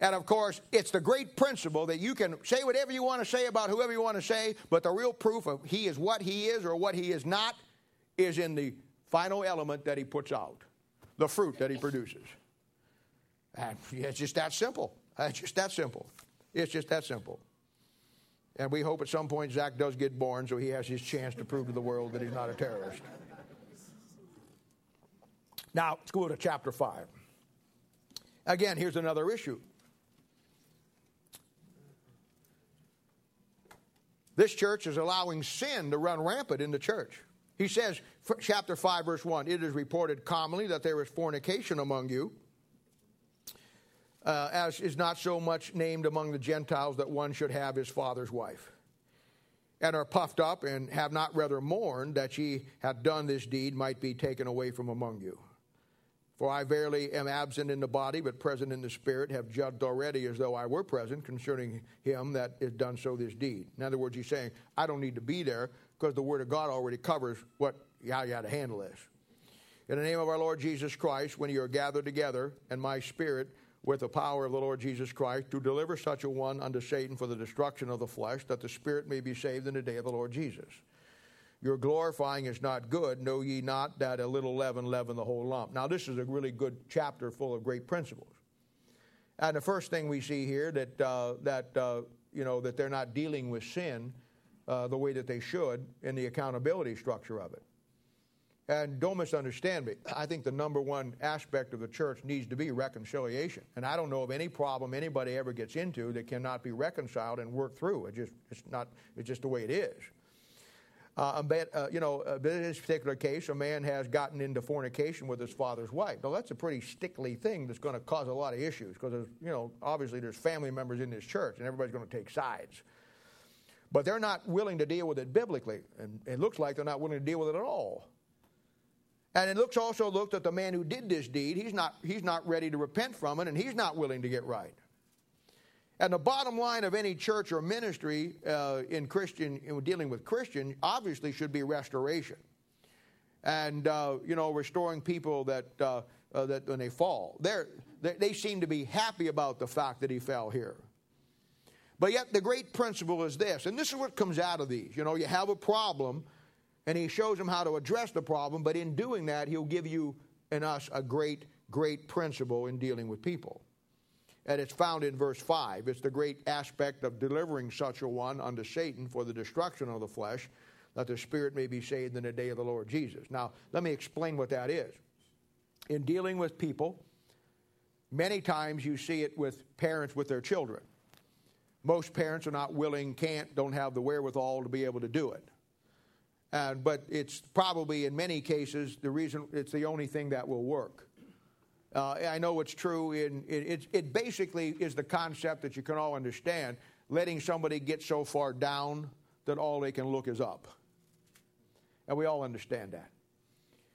And of course, it's the great principle that you can say whatever you want to say about whoever you want to say, but the real proof of he is what he is or what he is not is in the final element that he puts out, the fruit that he produces. It's just that simple. It's just that simple. It's just that simple. And we hope at some point Zach does get born so he has his chance to prove to the world that he's not a terrorist. Now, let's go to chapter 5. Again, here's another issue. This church is allowing sin to run rampant in the church. He says, chapter 5, verse 1 It is reported commonly that there is fornication among you, uh, as is not so much named among the Gentiles that one should have his father's wife, and are puffed up and have not rather mourned that ye had done this deed might be taken away from among you. For I verily am absent in the body, but present in the spirit, have judged already as though I were present concerning him that has done so this deed. In other words, he's saying, I don't need to be there because the Word of God already covers what how you got to handle this. In the name of our Lord Jesus Christ, when you are gathered together, and my spirit, with the power of the Lord Jesus Christ, to deliver such a one unto Satan for the destruction of the flesh, that the spirit may be saved in the day of the Lord Jesus. Your glorifying is not good. Know ye not that a little leaven leaven the whole lump? Now, this is a really good chapter full of great principles. And the first thing we see here that uh, that uh, you know that they're not dealing with sin uh, the way that they should in the accountability structure of it. And don't misunderstand me. I think the number one aspect of the church needs to be reconciliation. And I don't know of any problem anybody ever gets into that cannot be reconciled and worked through. It just, it's not, it's just the way it is. Uh, but, uh, you know, uh, in this particular case, a man has gotten into fornication with his father's wife. Now, that's a pretty stickly thing that's going to cause a lot of issues because, you know, obviously there's family members in this church and everybody's going to take sides. But they're not willing to deal with it biblically. And it looks like they're not willing to deal with it at all. And it looks also looked at the man who did this deed. He's not, he's not ready to repent from it, and he's not willing to get right. And the bottom line of any church or ministry uh, in Christian, in dealing with Christian, obviously should be restoration. And, uh, you know, restoring people that, uh, uh that when they fall. They're, they seem to be happy about the fact that he fell here. But yet, the great principle is this, and this is what comes out of these. You know, you have a problem, and he shows them how to address the problem, but in doing that, he'll give you and us a great, great principle in dealing with people. and it's found in verse 5. It's the great aspect of delivering such a one unto Satan for the destruction of the flesh, that the spirit may be saved in the day of the Lord Jesus. Now, let me explain what that is. In dealing with people, many times you see it with parents with their children. Most parents are not willing, can't, don't have the wherewithal to be able to do it. And, but it's probably in many cases the reason it's the only thing that will work. Uh, I know it's true. In, it, it, it basically is the concept that you can all understand letting somebody get so far down that all they can look is up. And we all understand that.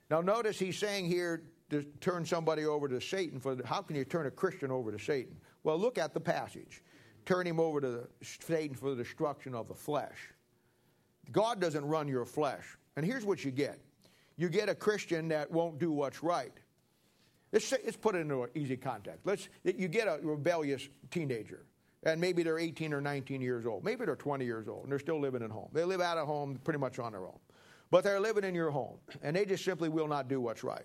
Now, notice he's saying here to turn somebody over to Satan. For how can you turn a Christian over to Satan? Well, look at the passage. Turn him over to Satan for the destruction of the flesh. God doesn't run your flesh. And here's what you get you get a Christian that won't do what's right. Let's, say, let's put it into an easy context. Let's, you get a rebellious teenager, and maybe they're 18 or 19 years old. Maybe they're 20 years old, and they're still living at home. They live out of home pretty much on their own. But they're living in your home, and they just simply will not do what's right.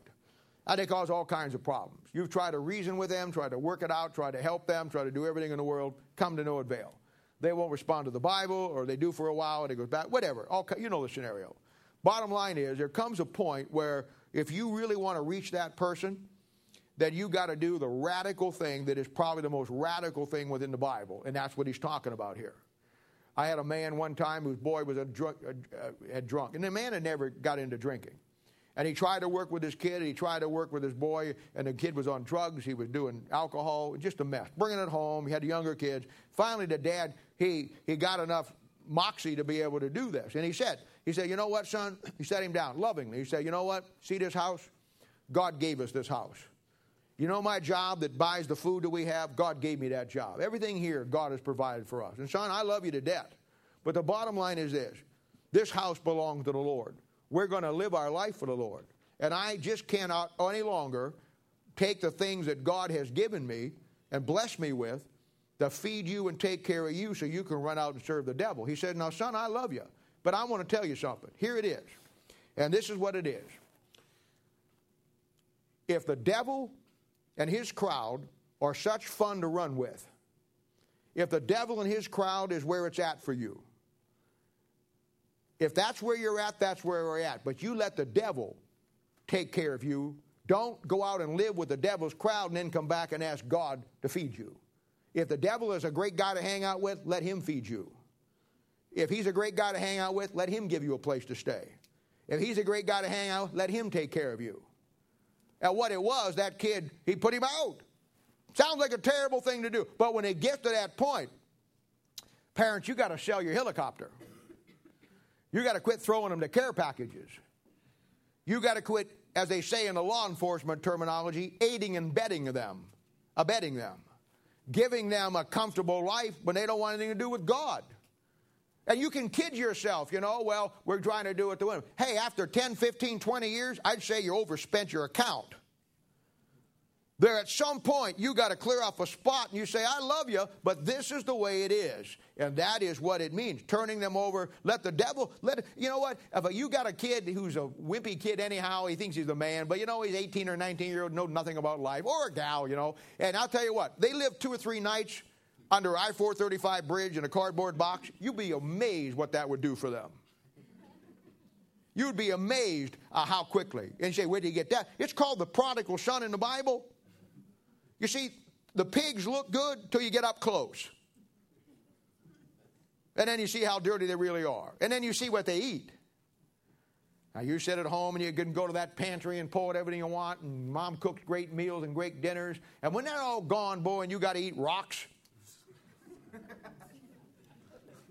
And they cause all kinds of problems. You've tried to reason with them, tried to work it out, tried to help them, tried to do everything in the world, come to no avail. They won't respond to the Bible, or they do for a while, and it goes back, whatever. All, you know the scenario. Bottom line is, there comes a point where if you really want to reach that person, that you got to do the radical thing that is probably the most radical thing within the Bible, and that's what he's talking about here. I had a man one time whose boy was a drunk, uh, had drunk, and the man had never got into drinking. And he tried to work with his kid, and he tried to work with his boy, and the kid was on drugs, he was doing alcohol, just a mess. Bringing it home, he had younger kids. Finally, the dad, he, he got enough moxie to be able to do this. And he said, he said, you know what, son? He set him down lovingly. He said, you know what? See this house? God gave us this house. You know my job that buys the food that we have? God gave me that job. Everything here, God has provided for us. And son, I love you to death. But the bottom line is this this house belongs to the Lord. We're going to live our life for the Lord. And I just cannot any longer take the things that God has given me and blessed me with to feed you and take care of you so you can run out and serve the devil. He said, Now, son, I love you, but I want to tell you something. Here it is. And this is what it is. If the devil and his crowd are such fun to run with. If the devil and his crowd is where it's at for you, if that's where you're at, that's where we're at. But you let the devil take care of you. Don't go out and live with the devil's crowd and then come back and ask God to feed you. If the devil is a great guy to hang out with, let him feed you. If he's a great guy to hang out with, let him give you a place to stay. If he's a great guy to hang out, let him take care of you. And what it was, that kid, he put him out. Sounds like a terrible thing to do. But when it gets to that point, parents, you got to sell your helicopter. You got to quit throwing them to care packages. You got to quit, as they say in the law enforcement terminology, aiding and abetting them, abetting them, giving them a comfortable life when they don't want anything to do with God. And you can kid yourself, you know, well, we're trying to do it to win. Hey, after 10, 15, 20 years, I'd say you overspent your account. There, at some point, you got to clear off a spot and you say, I love you, but this is the way it is. And that is what it means. Turning them over, let the devil, let, you know what? If you got a kid who's a wimpy kid anyhow, he thinks he's a man, but you know, he's 18 or 19 year old, know nothing about life, or a gal, you know. And I'll tell you what, they live two or three nights under I 435 bridge in a cardboard box, you'd be amazed what that would do for them. You'd be amazed uh, how quickly. And you say, where did you get that? It's called the prodigal son in the Bible. You see, the pigs look good till you get up close. And then you see how dirty they really are. And then you see what they eat. Now, you sit at home and you can go to that pantry and pull out everything you want, and mom cooks great meals and great dinners. And when they're all gone, boy, and you got to eat rocks,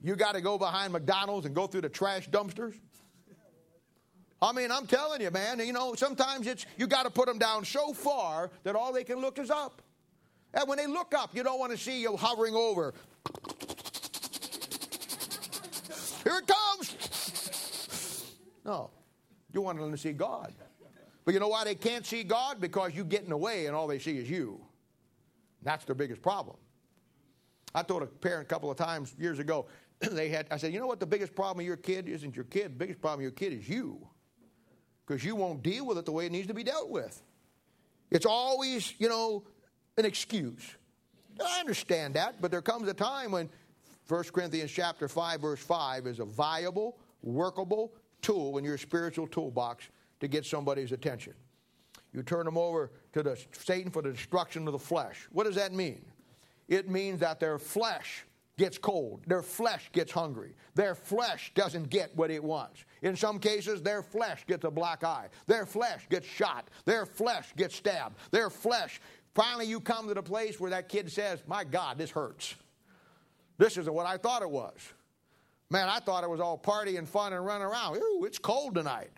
you got to go behind McDonald's and go through the trash dumpsters? I mean, I'm telling you, man, you know, sometimes it's you got to put them down so far that all they can look is up. And when they look up, you don't want to see you hovering over. Here it comes. No. You want them to see God. But you know why they can't see God? Because you get in the way and all they see is you. That's their biggest problem. I told a parent a couple of times years ago, they had, I said, you know what the biggest problem of your kid isn't your kid, the biggest problem of your kid is you. Because you won't deal with it the way it needs to be dealt with. It's always, you know, an excuse. I understand that, but there comes a time when 1 Corinthians chapter 5 verse 5 is a viable, workable tool in your spiritual toolbox to get somebody's attention. You turn them over to the Satan for the destruction of the flesh. What does that mean? It means that their flesh gets cold. Their flesh gets hungry. Their flesh doesn't get what it wants. In some cases, their flesh gets a black eye. Their flesh gets shot. Their flesh gets stabbed. Their flesh. Finally, you come to the place where that kid says, My God, this hurts. This isn't what I thought it was. Man, I thought it was all party and fun and running around. Ooh, it's cold tonight.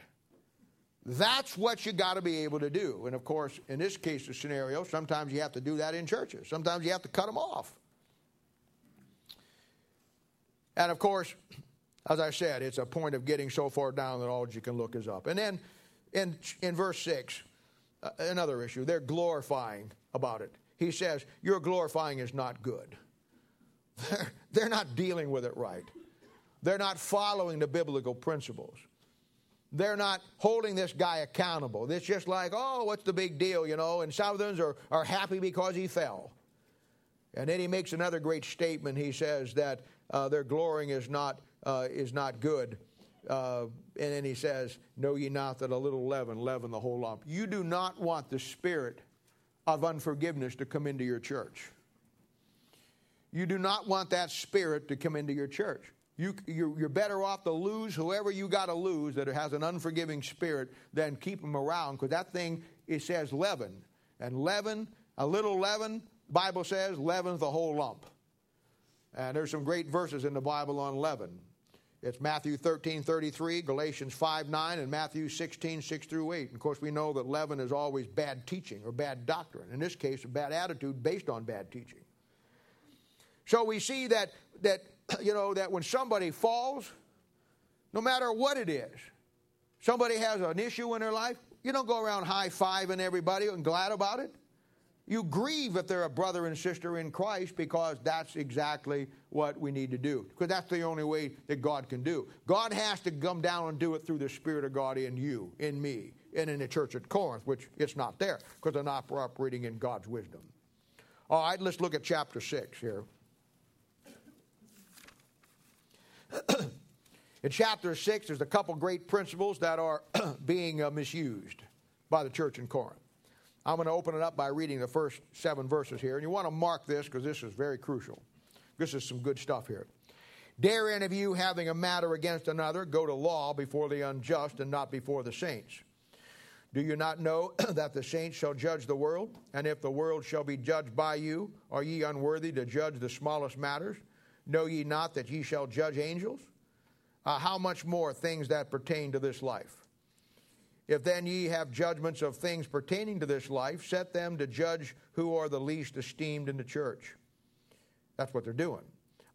That's what you got to be able to do. And of course, in this case of scenario, sometimes you have to do that in churches. Sometimes you have to cut them off. And of course, as I said, it's a point of getting so far down that all you can look is up. And then in, in verse 6, uh, another issue, they're glorifying about it. He says, Your glorifying is not good. They're, they're not dealing with it right. They're not following the biblical principles. They're not holding this guy accountable. It's just like, oh, what's the big deal, you know? And Southerns are, are happy because he fell. And then he makes another great statement. He says that their glorying is not, uh, is not good. Uh, and then he says, Know ye not that a little leaven leaven the whole lump? You do not want the spirit of unforgiveness to come into your church. You do not want that spirit to come into your church. You, you're, better off to lose whoever you got to lose that has an unforgiving spirit than keep them around because that thing, it says leaven. And leaven, a little leaven, Bible says, leavens the whole lump. And there's some great verses in the Bible on leaven. It's Matthew 13, 33, Galatians 5, 9, and Matthew 16, 6 through 8. And of course, we know that leaven is always bad teaching or bad doctrine. In this case, a bad attitude based on bad teaching. So we see that, that you know, that when somebody falls, no matter what it is, somebody has an issue in their life, you don't go around high fiving everybody and glad about it. You grieve if they're a brother and sister in Christ because that's exactly what we need to do. Because that's the only way that God can do. God has to come down and do it through the Spirit of God in you, in me, and in the church at Corinth, which it's not there because they're not operating in God's wisdom. All right, let's look at chapter 6 here. In chapter 6, there's a couple great principles that are being uh, misused by the church in Corinth. I'm going to open it up by reading the first seven verses here. And you want to mark this because this is very crucial. This is some good stuff here. Dare any of you, having a matter against another, go to law before the unjust and not before the saints? Do you not know that the saints shall judge the world? And if the world shall be judged by you, are ye unworthy to judge the smallest matters? Know ye not that ye shall judge angels? Uh, how much more things that pertain to this life? If then ye have judgments of things pertaining to this life, set them to judge who are the least esteemed in the church. That's what they're doing.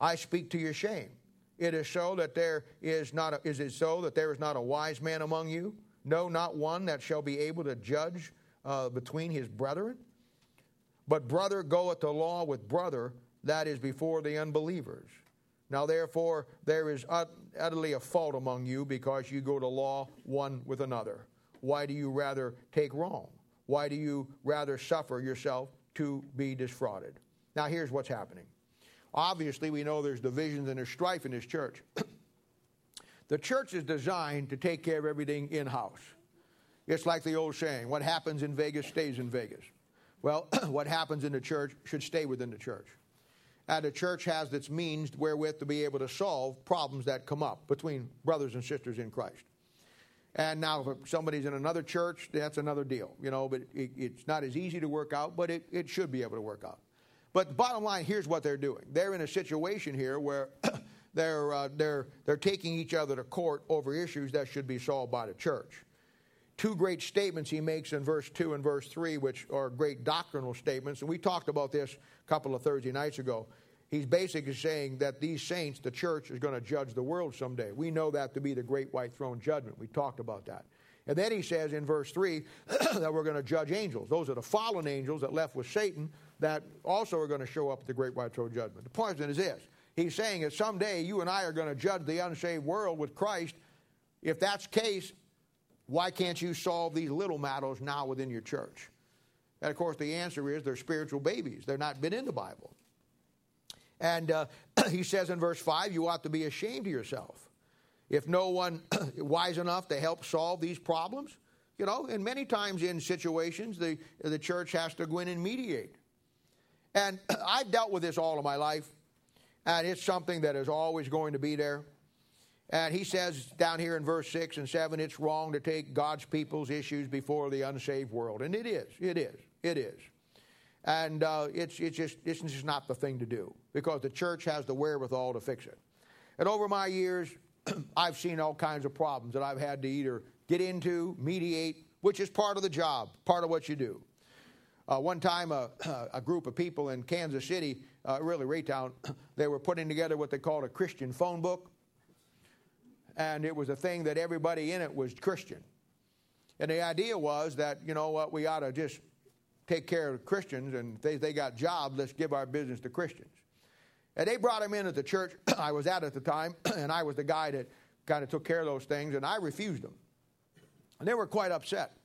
I speak to your shame. It is so that there is not a, is it so that there is not a wise man among you? No, not one that shall be able to judge uh, between his brethren. But brother goeth to law with brother, that is before the unbelievers. Now, therefore, there is utterly a fault among you because you go to law one with another. Why do you rather take wrong? Why do you rather suffer yourself to be defrauded? Now, here's what's happening. Obviously, we know there's divisions and there's strife in this church. the church is designed to take care of everything in house. It's like the old saying what happens in Vegas stays in Vegas. Well, what happens in the church should stay within the church and the church has its means wherewith to be able to solve problems that come up between brothers and sisters in Christ. And now, if somebody's in another church, that's another deal, you know, but it, it's not as easy to work out, but it, it should be able to work out. But the bottom line, here's what they're doing. They're in a situation here where they're, uh, they're, they're taking each other to court over issues that should be solved by the church. Two great statements he makes in verse 2 and verse 3, which are great doctrinal statements, and we talked about this a couple of Thursday nights ago. He's basically saying that these saints, the church, is going to judge the world someday. We know that to be the great white throne judgment. We talked about that. And then he says in verse 3 that we're going to judge angels. Those are the fallen angels that left with Satan that also are going to show up at the great white throne judgment. The point is this He's saying that someday you and I are going to judge the unsaved world with Christ. If that's the case, why can't you solve these little matters now within your church? And of course, the answer is they're spiritual babies. They're not been in the Bible. And uh, he says in verse 5, you ought to be ashamed of yourself. If no one wise enough to help solve these problems, you know, and many times in situations, the, the church has to go in and mediate. And I've dealt with this all of my life, and it's something that is always going to be there. And he says down here in verse 6 and 7, it's wrong to take God's people's issues before the unsaved world. And it is. It is. It is. And uh, it's, it's, just, it's just not the thing to do because the church has the wherewithal to fix it. And over my years, I've seen all kinds of problems that I've had to either get into, mediate, which is part of the job, part of what you do. Uh, one time, uh, a group of people in Kansas City, uh, really Raytown, they were putting together what they called a Christian phone book. And it was a thing that everybody in it was Christian. And the idea was that, you know what, we ought to just take care of Christians, and they, they got jobs, let's give our business to Christians. And they brought him in at the church I was at at the time, and I was the guy that kind of took care of those things, and I refused them. And they were quite upset.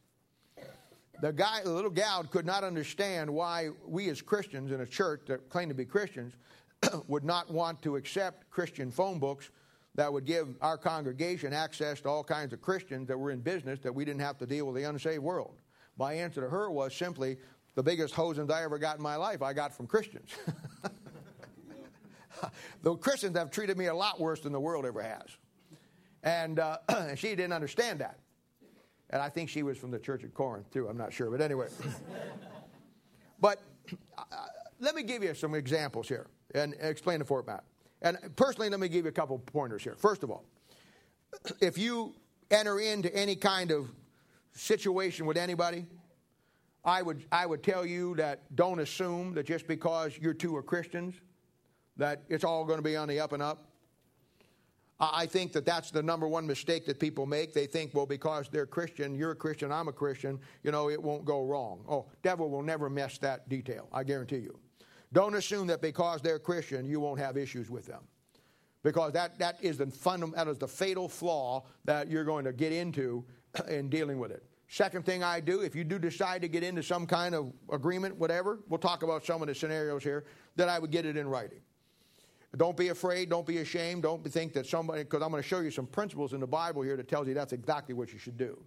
The guy, the little gal, could not understand why we as Christians in a church that claim to be Christians would not want to accept Christian phone books that would give our congregation access to all kinds of Christians that were in business that we didn't have to deal with the unsaved world. My answer to her was simply the biggest hosings I ever got in my life I got from Christians. the Christians have treated me a lot worse than the world ever has. And uh, she didn't understand that. And I think she was from the church at Corinth, too. I'm not sure. But anyway. but uh, let me give you some examples here and explain the format. And personally, let me give you a couple pointers here. First of all, if you enter into any kind of situation with anybody, I would, I would tell you that don't assume that just because you two are Christians, that it's all going to be on the up and up. I think that that's the number one mistake that people make. They think, well, because they're Christian, you're a Christian, I'm a Christian, you know, it won't go wrong. Oh, devil will never mess that detail, I guarantee you. Don't assume that because they're Christian, you won't have issues with them. Because that, that is the fundamental, that is the fatal flaw that you're going to get into in dealing with it. Second thing I do, if you do decide to get into some kind of agreement, whatever, we'll talk about some of the scenarios here, then I would get it in writing. Don't be afraid. Don't be ashamed. Don't think that somebody, because I'm going to show you some principles in the Bible here that tells you that's exactly what you should do.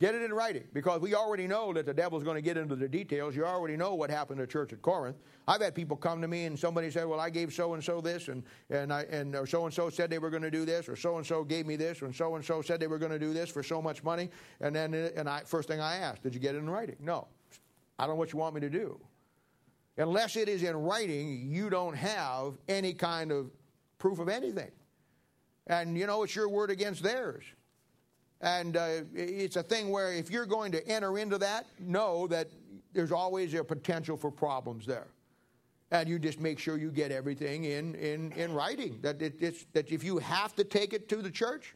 Get it in writing because we already know that the devil's going to get into the details. You already know what happened to the church at Corinth. I've had people come to me and somebody said, "Well, I gave so and so this, and and I and so and so said they were going to do this, or so and so gave me this, and so and so said they were going to do this for so much money." And then and I first thing I asked, "Did you get it in writing?" No. I don't know what you want me to do. Unless it is in writing, you don't have any kind of proof of anything. And you know, it's your word against theirs. And uh, it's a thing where if you're going to enter into that, know that there's always a potential for problems there. And you just make sure you get everything in, in, in writing. That, it, that if you have to take it to the church,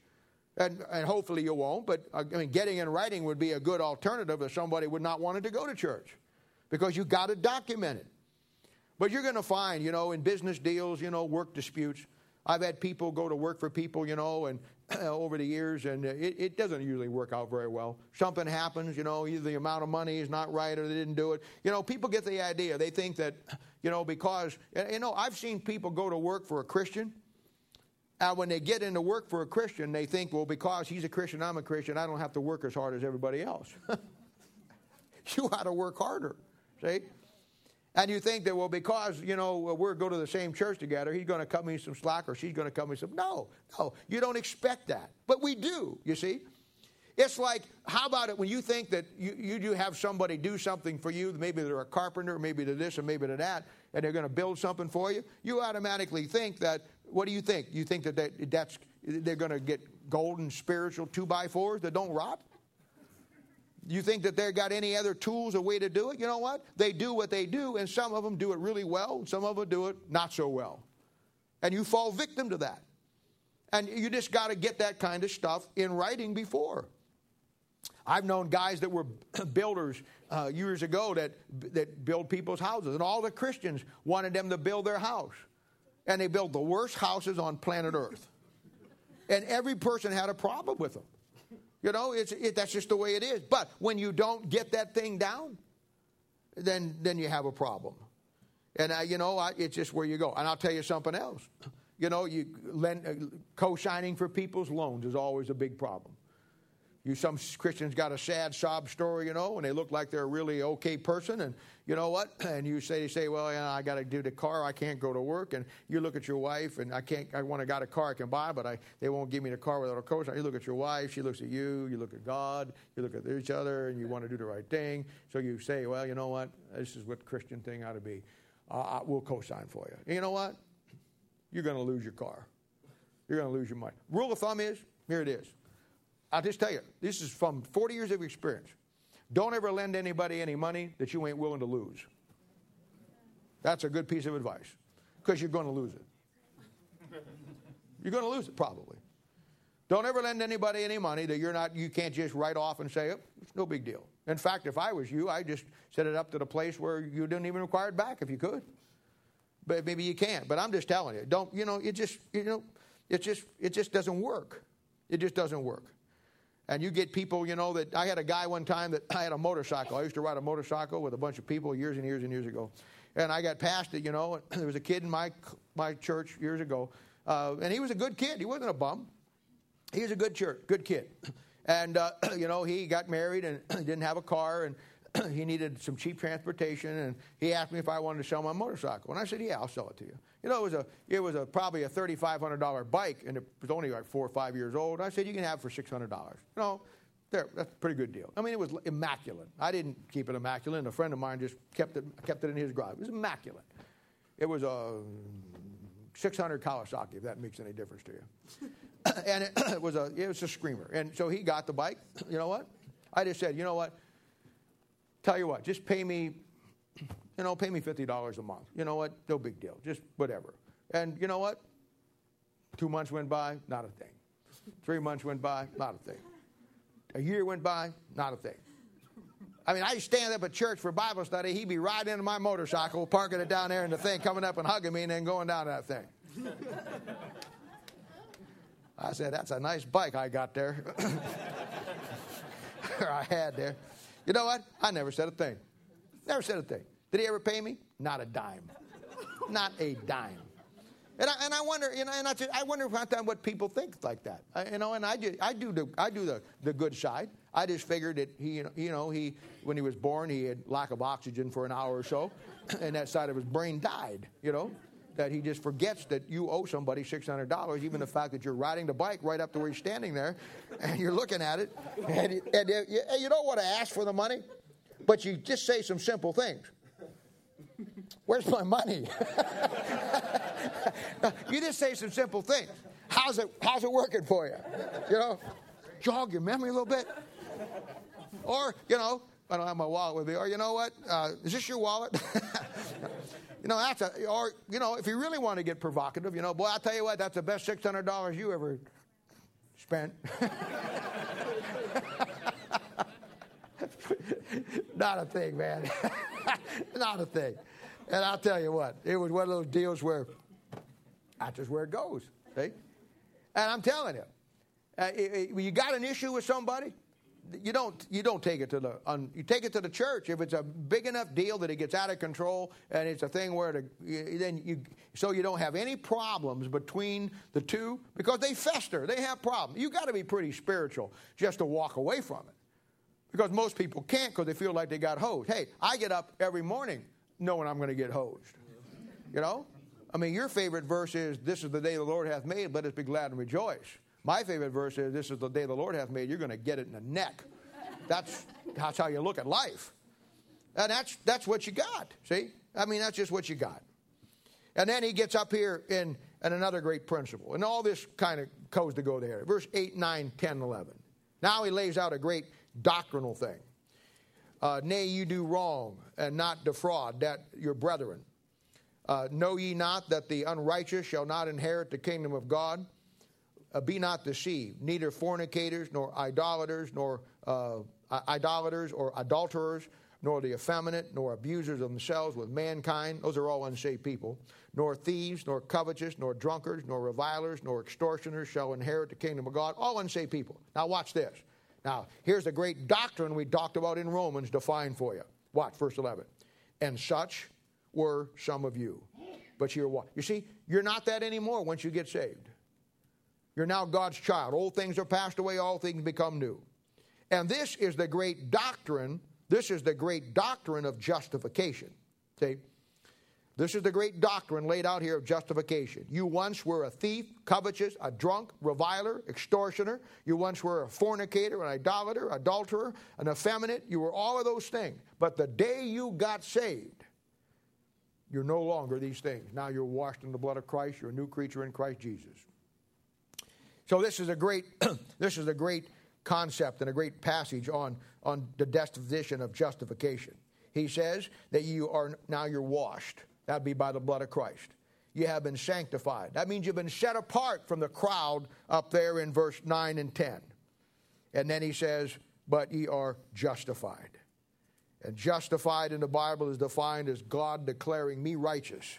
and, and hopefully you won't, but uh, I mean, getting in writing would be a good alternative if somebody would not want it to go to church because you've got to document it. But you're going to find, you know, in business deals, you know, work disputes. I've had people go to work for people, you know, and over the years, and it, it, doesn't usually work out very well. Something happens, you know, either the amount of money is not right or they didn't do it. You know, people get the idea. They think that, you know, because, you know, I've seen people go to work for a Christian, and when they get into work for a Christian, they think, well, because he's a Christian, I'm a Christian, I don't have to work as hard as everybody else. you ought to work harder, see? And you think that, well, because, you know, uh, we're going to the same church together, he's going to cut me some slack or she's going to cut me some. No, no, you don't expect that. But we do, you see. It's like, how about it when you think that you, you do have somebody do something for you, maybe they're a carpenter, maybe they're this or maybe they're that, and they're going to build something for you, you automatically think that, what do you think? You think that, that that's, they're going to get golden spiritual two by fours that don't rot? You think that they've got any other tools or way to do it? You know what? They do what they do, and some of them do it really well, and some of them do it not so well. And you fall victim to that. And you just got to get that kind of stuff in writing before. I've known guys that were builders uh, years ago that, that build people's houses, and all the Christians wanted them to build their house. And they built the worst houses on planet Earth. And every person had a problem with them. You know, it's, it, that's just the way it is. But when you don't get that thing down, then then you have a problem. And you know, I, it's just where you go. And I'll tell you something else. You know, you lend, uh, co-signing for people's loans is always a big problem. You some Christians got a sad sob story, you know, and they look like they're a really okay person, and you know what? And you say, say, well, yeah, I got to do the car. I can't go to work. And you look at your wife, and I can't. I want to got a car I can buy, but I they won't give me the car without a co-sign. You look at your wife. She looks at you. You look at God. You look at each other, and you want to do the right thing. So you say, well, you know what? This is what Christian thing ought to be. Uh, we'll co-sign for you. And you know what? You're going to lose your car. You're going to lose your money. Rule of thumb is here it is. I'll just tell you, this is from 40 years of experience. Don't ever lend anybody any money that you ain't willing to lose. That's a good piece of advice because you're going to lose it. You're going to lose it probably. Don't ever lend anybody any money that you're not you can't just write off and say, oh, it's no big deal. In fact, if I was you, I'd just set it up to the place where you didn't even require it back if you could. But maybe you can't. But I'm just telling you, don't you know, it just you know, it just it just doesn't work. It just doesn't work. And you get people, you know, that I had a guy one time that I had a motorcycle. I used to ride a motorcycle with a bunch of people years and years and years ago. And I got past it, you know. There was a kid in my, my church years ago, uh, and he was a good kid. He wasn't a bum. He was a good church, good kid. And, uh, you know, he got married and didn't have a car, and he needed some cheap transportation, and he asked me if I wanted to sell my motorcycle. And I said, yeah, I'll sell it to you. You know, it was a it was a probably a thirty five hundred dollar bike, and it was only like four or five years old. I said you can have for six hundred dollars. You know, there that's a pretty good deal. I mean, it was immaculate. I didn't keep it immaculate. A friend of mine just kept it kept it in his garage. It was immaculate. It was a 600 Kawasaki, if that makes any difference to you. and it, it, was a it was a screamer. And so he got the bike. You know what? I just said, you know what? Tell you what, just pay me you know, pay me $50 a month. You know what? No big deal. Just whatever. And you know what? Two months went by, not a thing. Three months went by, not a thing. A year went by, not a thing. I mean, I stand up at church for Bible study. He'd be riding into my motorcycle, parking it down there in the thing, coming up and hugging me, and then going down that thing. I said, That's a nice bike I got there. or I had there. You know what? I never said a thing. Never said a thing. Did he ever pay me? Not a dime. Not a dime. And I, and I wonder, you know, and I, just, I wonder what people think like that. I, you know, and I do, I do the, I do the, the good side. I just figured that he, you know, he, when he was born, he had lack of oxygen for an hour or so, and that side of his brain died. You know, that he just forgets that you owe somebody six hundred dollars, even the fact that you're riding the bike right up to where he's standing there, and you're looking at it, and, and uh, you, you don't want to ask for the money, but you just say some simple things. Where's my money? you just say some simple things. How's it, how's it working for you? You know, jog your memory a little bit. Or, you know, I don't have my wallet with me. Or, you know what? Uh, is this your wallet? you know, that's a, or, you know, if you really want to get provocative, you know, boy, I'll tell you what, that's the best $600 you ever spent. Not a thing, man. Not a thing. And I'll tell you what, it was one of those deals where that's just where it goes. See? And I'm telling you, uh, you got an issue with somebody, you don't you don't take it to the um, you take it to the church if it's a big enough deal that it gets out of control and it's a thing where to, then you so you don't have any problems between the two because they fester they have problems you got to be pretty spiritual just to walk away from it because most people can't because they feel like they got hosed hey I get up every morning knowing I'm going to get hosed. You know? I mean, your favorite verse is, This is the day the Lord hath made, let us be glad and rejoice. My favorite verse is, This is the day the Lord hath made, you're going to get it in the neck. That's, that's how you look at life. And that's, that's what you got, see? I mean, that's just what you got. And then he gets up here in, in another great principle. And all this kind of goes to go there. Verse 8, 9, 10, 11. Now he lays out a great doctrinal thing. Uh, nay, you do wrong and not defraud that your brethren. Uh, know ye not that the unrighteous shall not inherit the kingdom of God? Uh, be not deceived, neither fornicators, nor idolaters, nor uh, idolaters or adulterers, nor the effeminate, nor abusers of themselves with mankind. Those are all unsaved people. Nor thieves, nor covetous, nor drunkards, nor revilers, nor extortioners shall inherit the kingdom of God. All unsaved people. Now, watch this. Now, here's the great doctrine we talked about in Romans defined for you. Watch, verse 11. And such were some of you. But you're what? You see, you're not that anymore once you get saved. You're now God's child. Old things are passed away, all things become new. And this is the great doctrine. This is the great doctrine of justification. See? This is the great doctrine laid out here of justification. You once were a thief, covetous, a drunk, reviler, extortioner. You once were a fornicator, an idolater, adulterer, an effeminate. You were all of those things. But the day you got saved, you're no longer these things. Now you're washed in the blood of Christ. You're a new creature in Christ Jesus. So this is a great, this is a great concept and a great passage on, on the definition of justification. He says that you are now you're washed. That'd be by the blood of Christ. You have been sanctified. That means you've been set apart from the crowd up there in verse 9 and 10. And then he says, But ye are justified. And justified in the Bible is defined as God declaring me righteous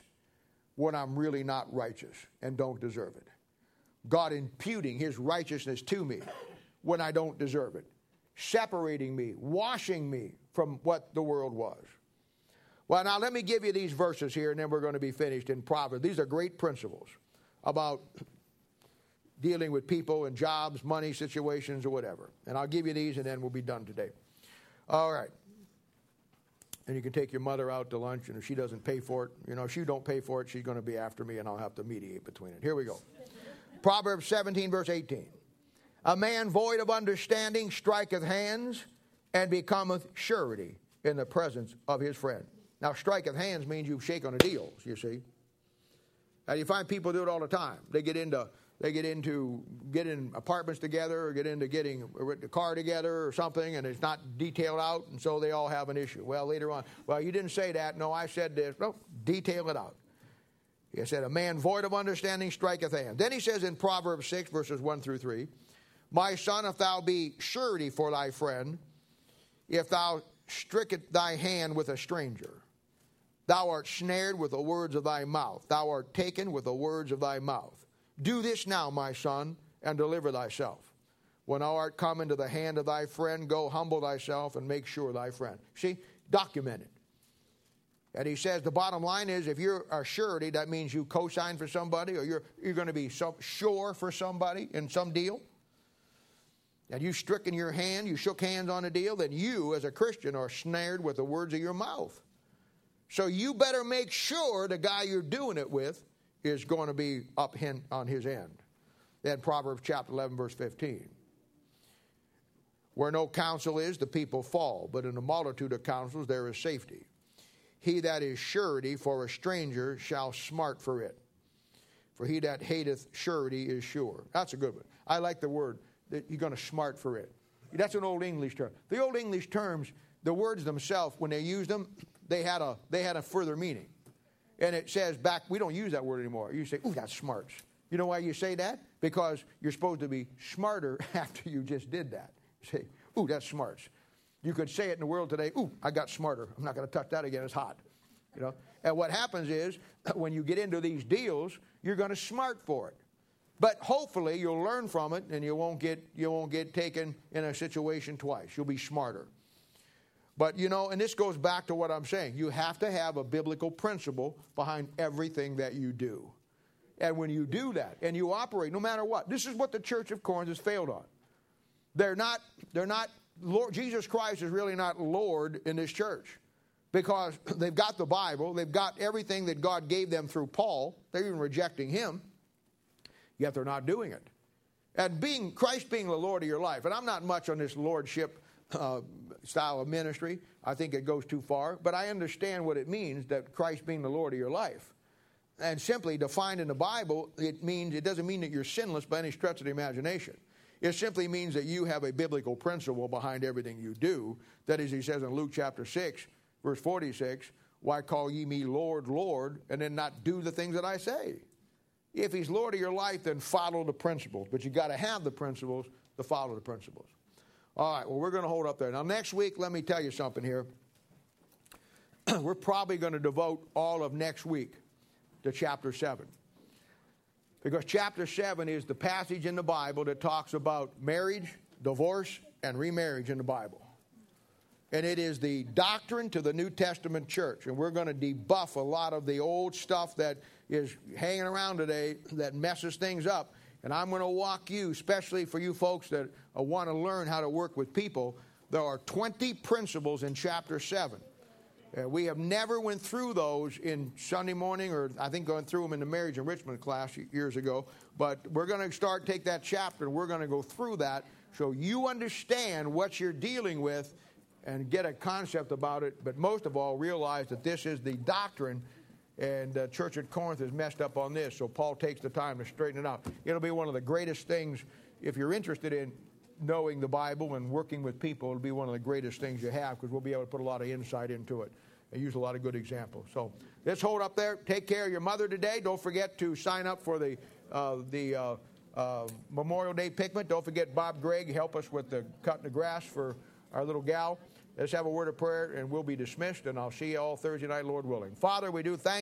when I'm really not righteous and don't deserve it. God imputing his righteousness to me when I don't deserve it, separating me, washing me from what the world was. Well, now let me give you these verses here, and then we're going to be finished in Proverbs. These are great principles about dealing with people and jobs, money, situations, or whatever. And I'll give you these, and then we'll be done today. All right. And you can take your mother out to lunch, and if she doesn't pay for it, you know, if you don't pay for it, she's going to be after me, and I'll have to mediate between it. Here we go. Proverbs 17, verse 18. A man void of understanding striketh hands and becometh surety in the presence of his friend. Now, striketh hands means you shake on a deal, you see. And you find people do it all the time. They get into they get into getting apartments together or get into getting a car together or something and it's not detailed out and so they all have an issue. Well, later on, well, you didn't say that. No, I said this. No, detail it out. He said, A man void of understanding striketh hand. Then he says in Proverbs 6, verses 1 through 3, My son, if thou be surety for thy friend, if thou strickest thy hand with a stranger, thou art snared with the words of thy mouth, thou art taken with the words of thy mouth. Do this now, my son, and deliver thyself. When thou art come into the hand of thy friend, go humble thyself and make sure thy friend. See, document it. And he says the bottom line is if you're a surety, that means you co sign for somebody or you're, you're going to be so, sure for somebody in some deal. And you stricken your hand, you shook hands on a deal, then you, as a Christian, are snared with the words of your mouth. So you better make sure the guy you're doing it with is going to be up on his end. Then Proverbs chapter 11, verse 15. Where no counsel is, the people fall, but in a multitude of counsels there is safety. He that is surety for a stranger shall smart for it. For he that hateth surety is sure. That's a good one. I like the word that you're going to smart for it. That's an old English term. The old English terms, the words themselves, when they used them, they had a they had a further meaning. And it says back, we don't use that word anymore. You say, ooh, that's smarts. You know why you say that? Because you're supposed to be smarter after you just did that. You say, ooh, that's smarts. You could say it in the world today, ooh, I got smarter. I'm not going to touch that again. It's hot. You know? And what happens is when you get into these deals, you're going to smart for it. But hopefully you'll learn from it and you won't get you won't get taken in a situation twice. You'll be smarter. But you know, and this goes back to what I'm saying. You have to have a biblical principle behind everything that you do. And when you do that and you operate no matter what, this is what the church of Corinth has failed on. They're not they're not Lord, Jesus Christ is really not Lord in this church because they've got the Bible, they've got everything that God gave them through Paul. They're even rejecting him, yet they're not doing it. And being Christ being the Lord of your life, and I'm not much on this lordship uh, style of ministry. I think it goes too far, but I understand what it means that Christ being the Lord of your life. And simply defined in the Bible, it means it doesn't mean that you're sinless by any stretch of the imagination. It simply means that you have a biblical principle behind everything you do. That is, he says in Luke chapter 6, verse 46, Why call ye me Lord, Lord, and then not do the things that I say? If he's Lord of your life, then follow the principles. But you got to have the principles to follow the principles. All right, well, we're going to hold up there. Now, next week, let me tell you something here. we're probably going to devote all of next week to chapter 7. Because chapter 7 is the passage in the Bible that talks about marriage, divorce, and remarriage in the Bible. and it is the doctrine to the New Testament church. And we're going to debuff a lot of the old stuff that is hanging around today that messes things up. And I'm going to walk you, especially for you folks that want to learn how to work with people. There are 20 principles in chapter 7. Uh, we have never went through those in Sunday morning, or I think going through them in the marriage enrichment class years ago. But we're going to start take that chapter, and we're going to go through that so you understand what you're dealing with and get a concept about it. But most of all, realize that this is the doctrine, and the church at Corinth is messed up on this. So Paul takes the time to straighten it out. It'll be one of the greatest things if you're interested in knowing the Bible and working with people. It'll be one of the greatest things you have because we'll be able to put a lot of insight into it. I use a lot of good examples. So let's hold up there. Take care of your mother today. Don't forget to sign up for the uh, the uh, uh, Memorial Day picnic. Don't forget Bob Gregg help us with the cutting the grass for our little gal. Let's have a word of prayer and we'll be dismissed. And I'll see you all Thursday night, Lord willing. Father, we do thank.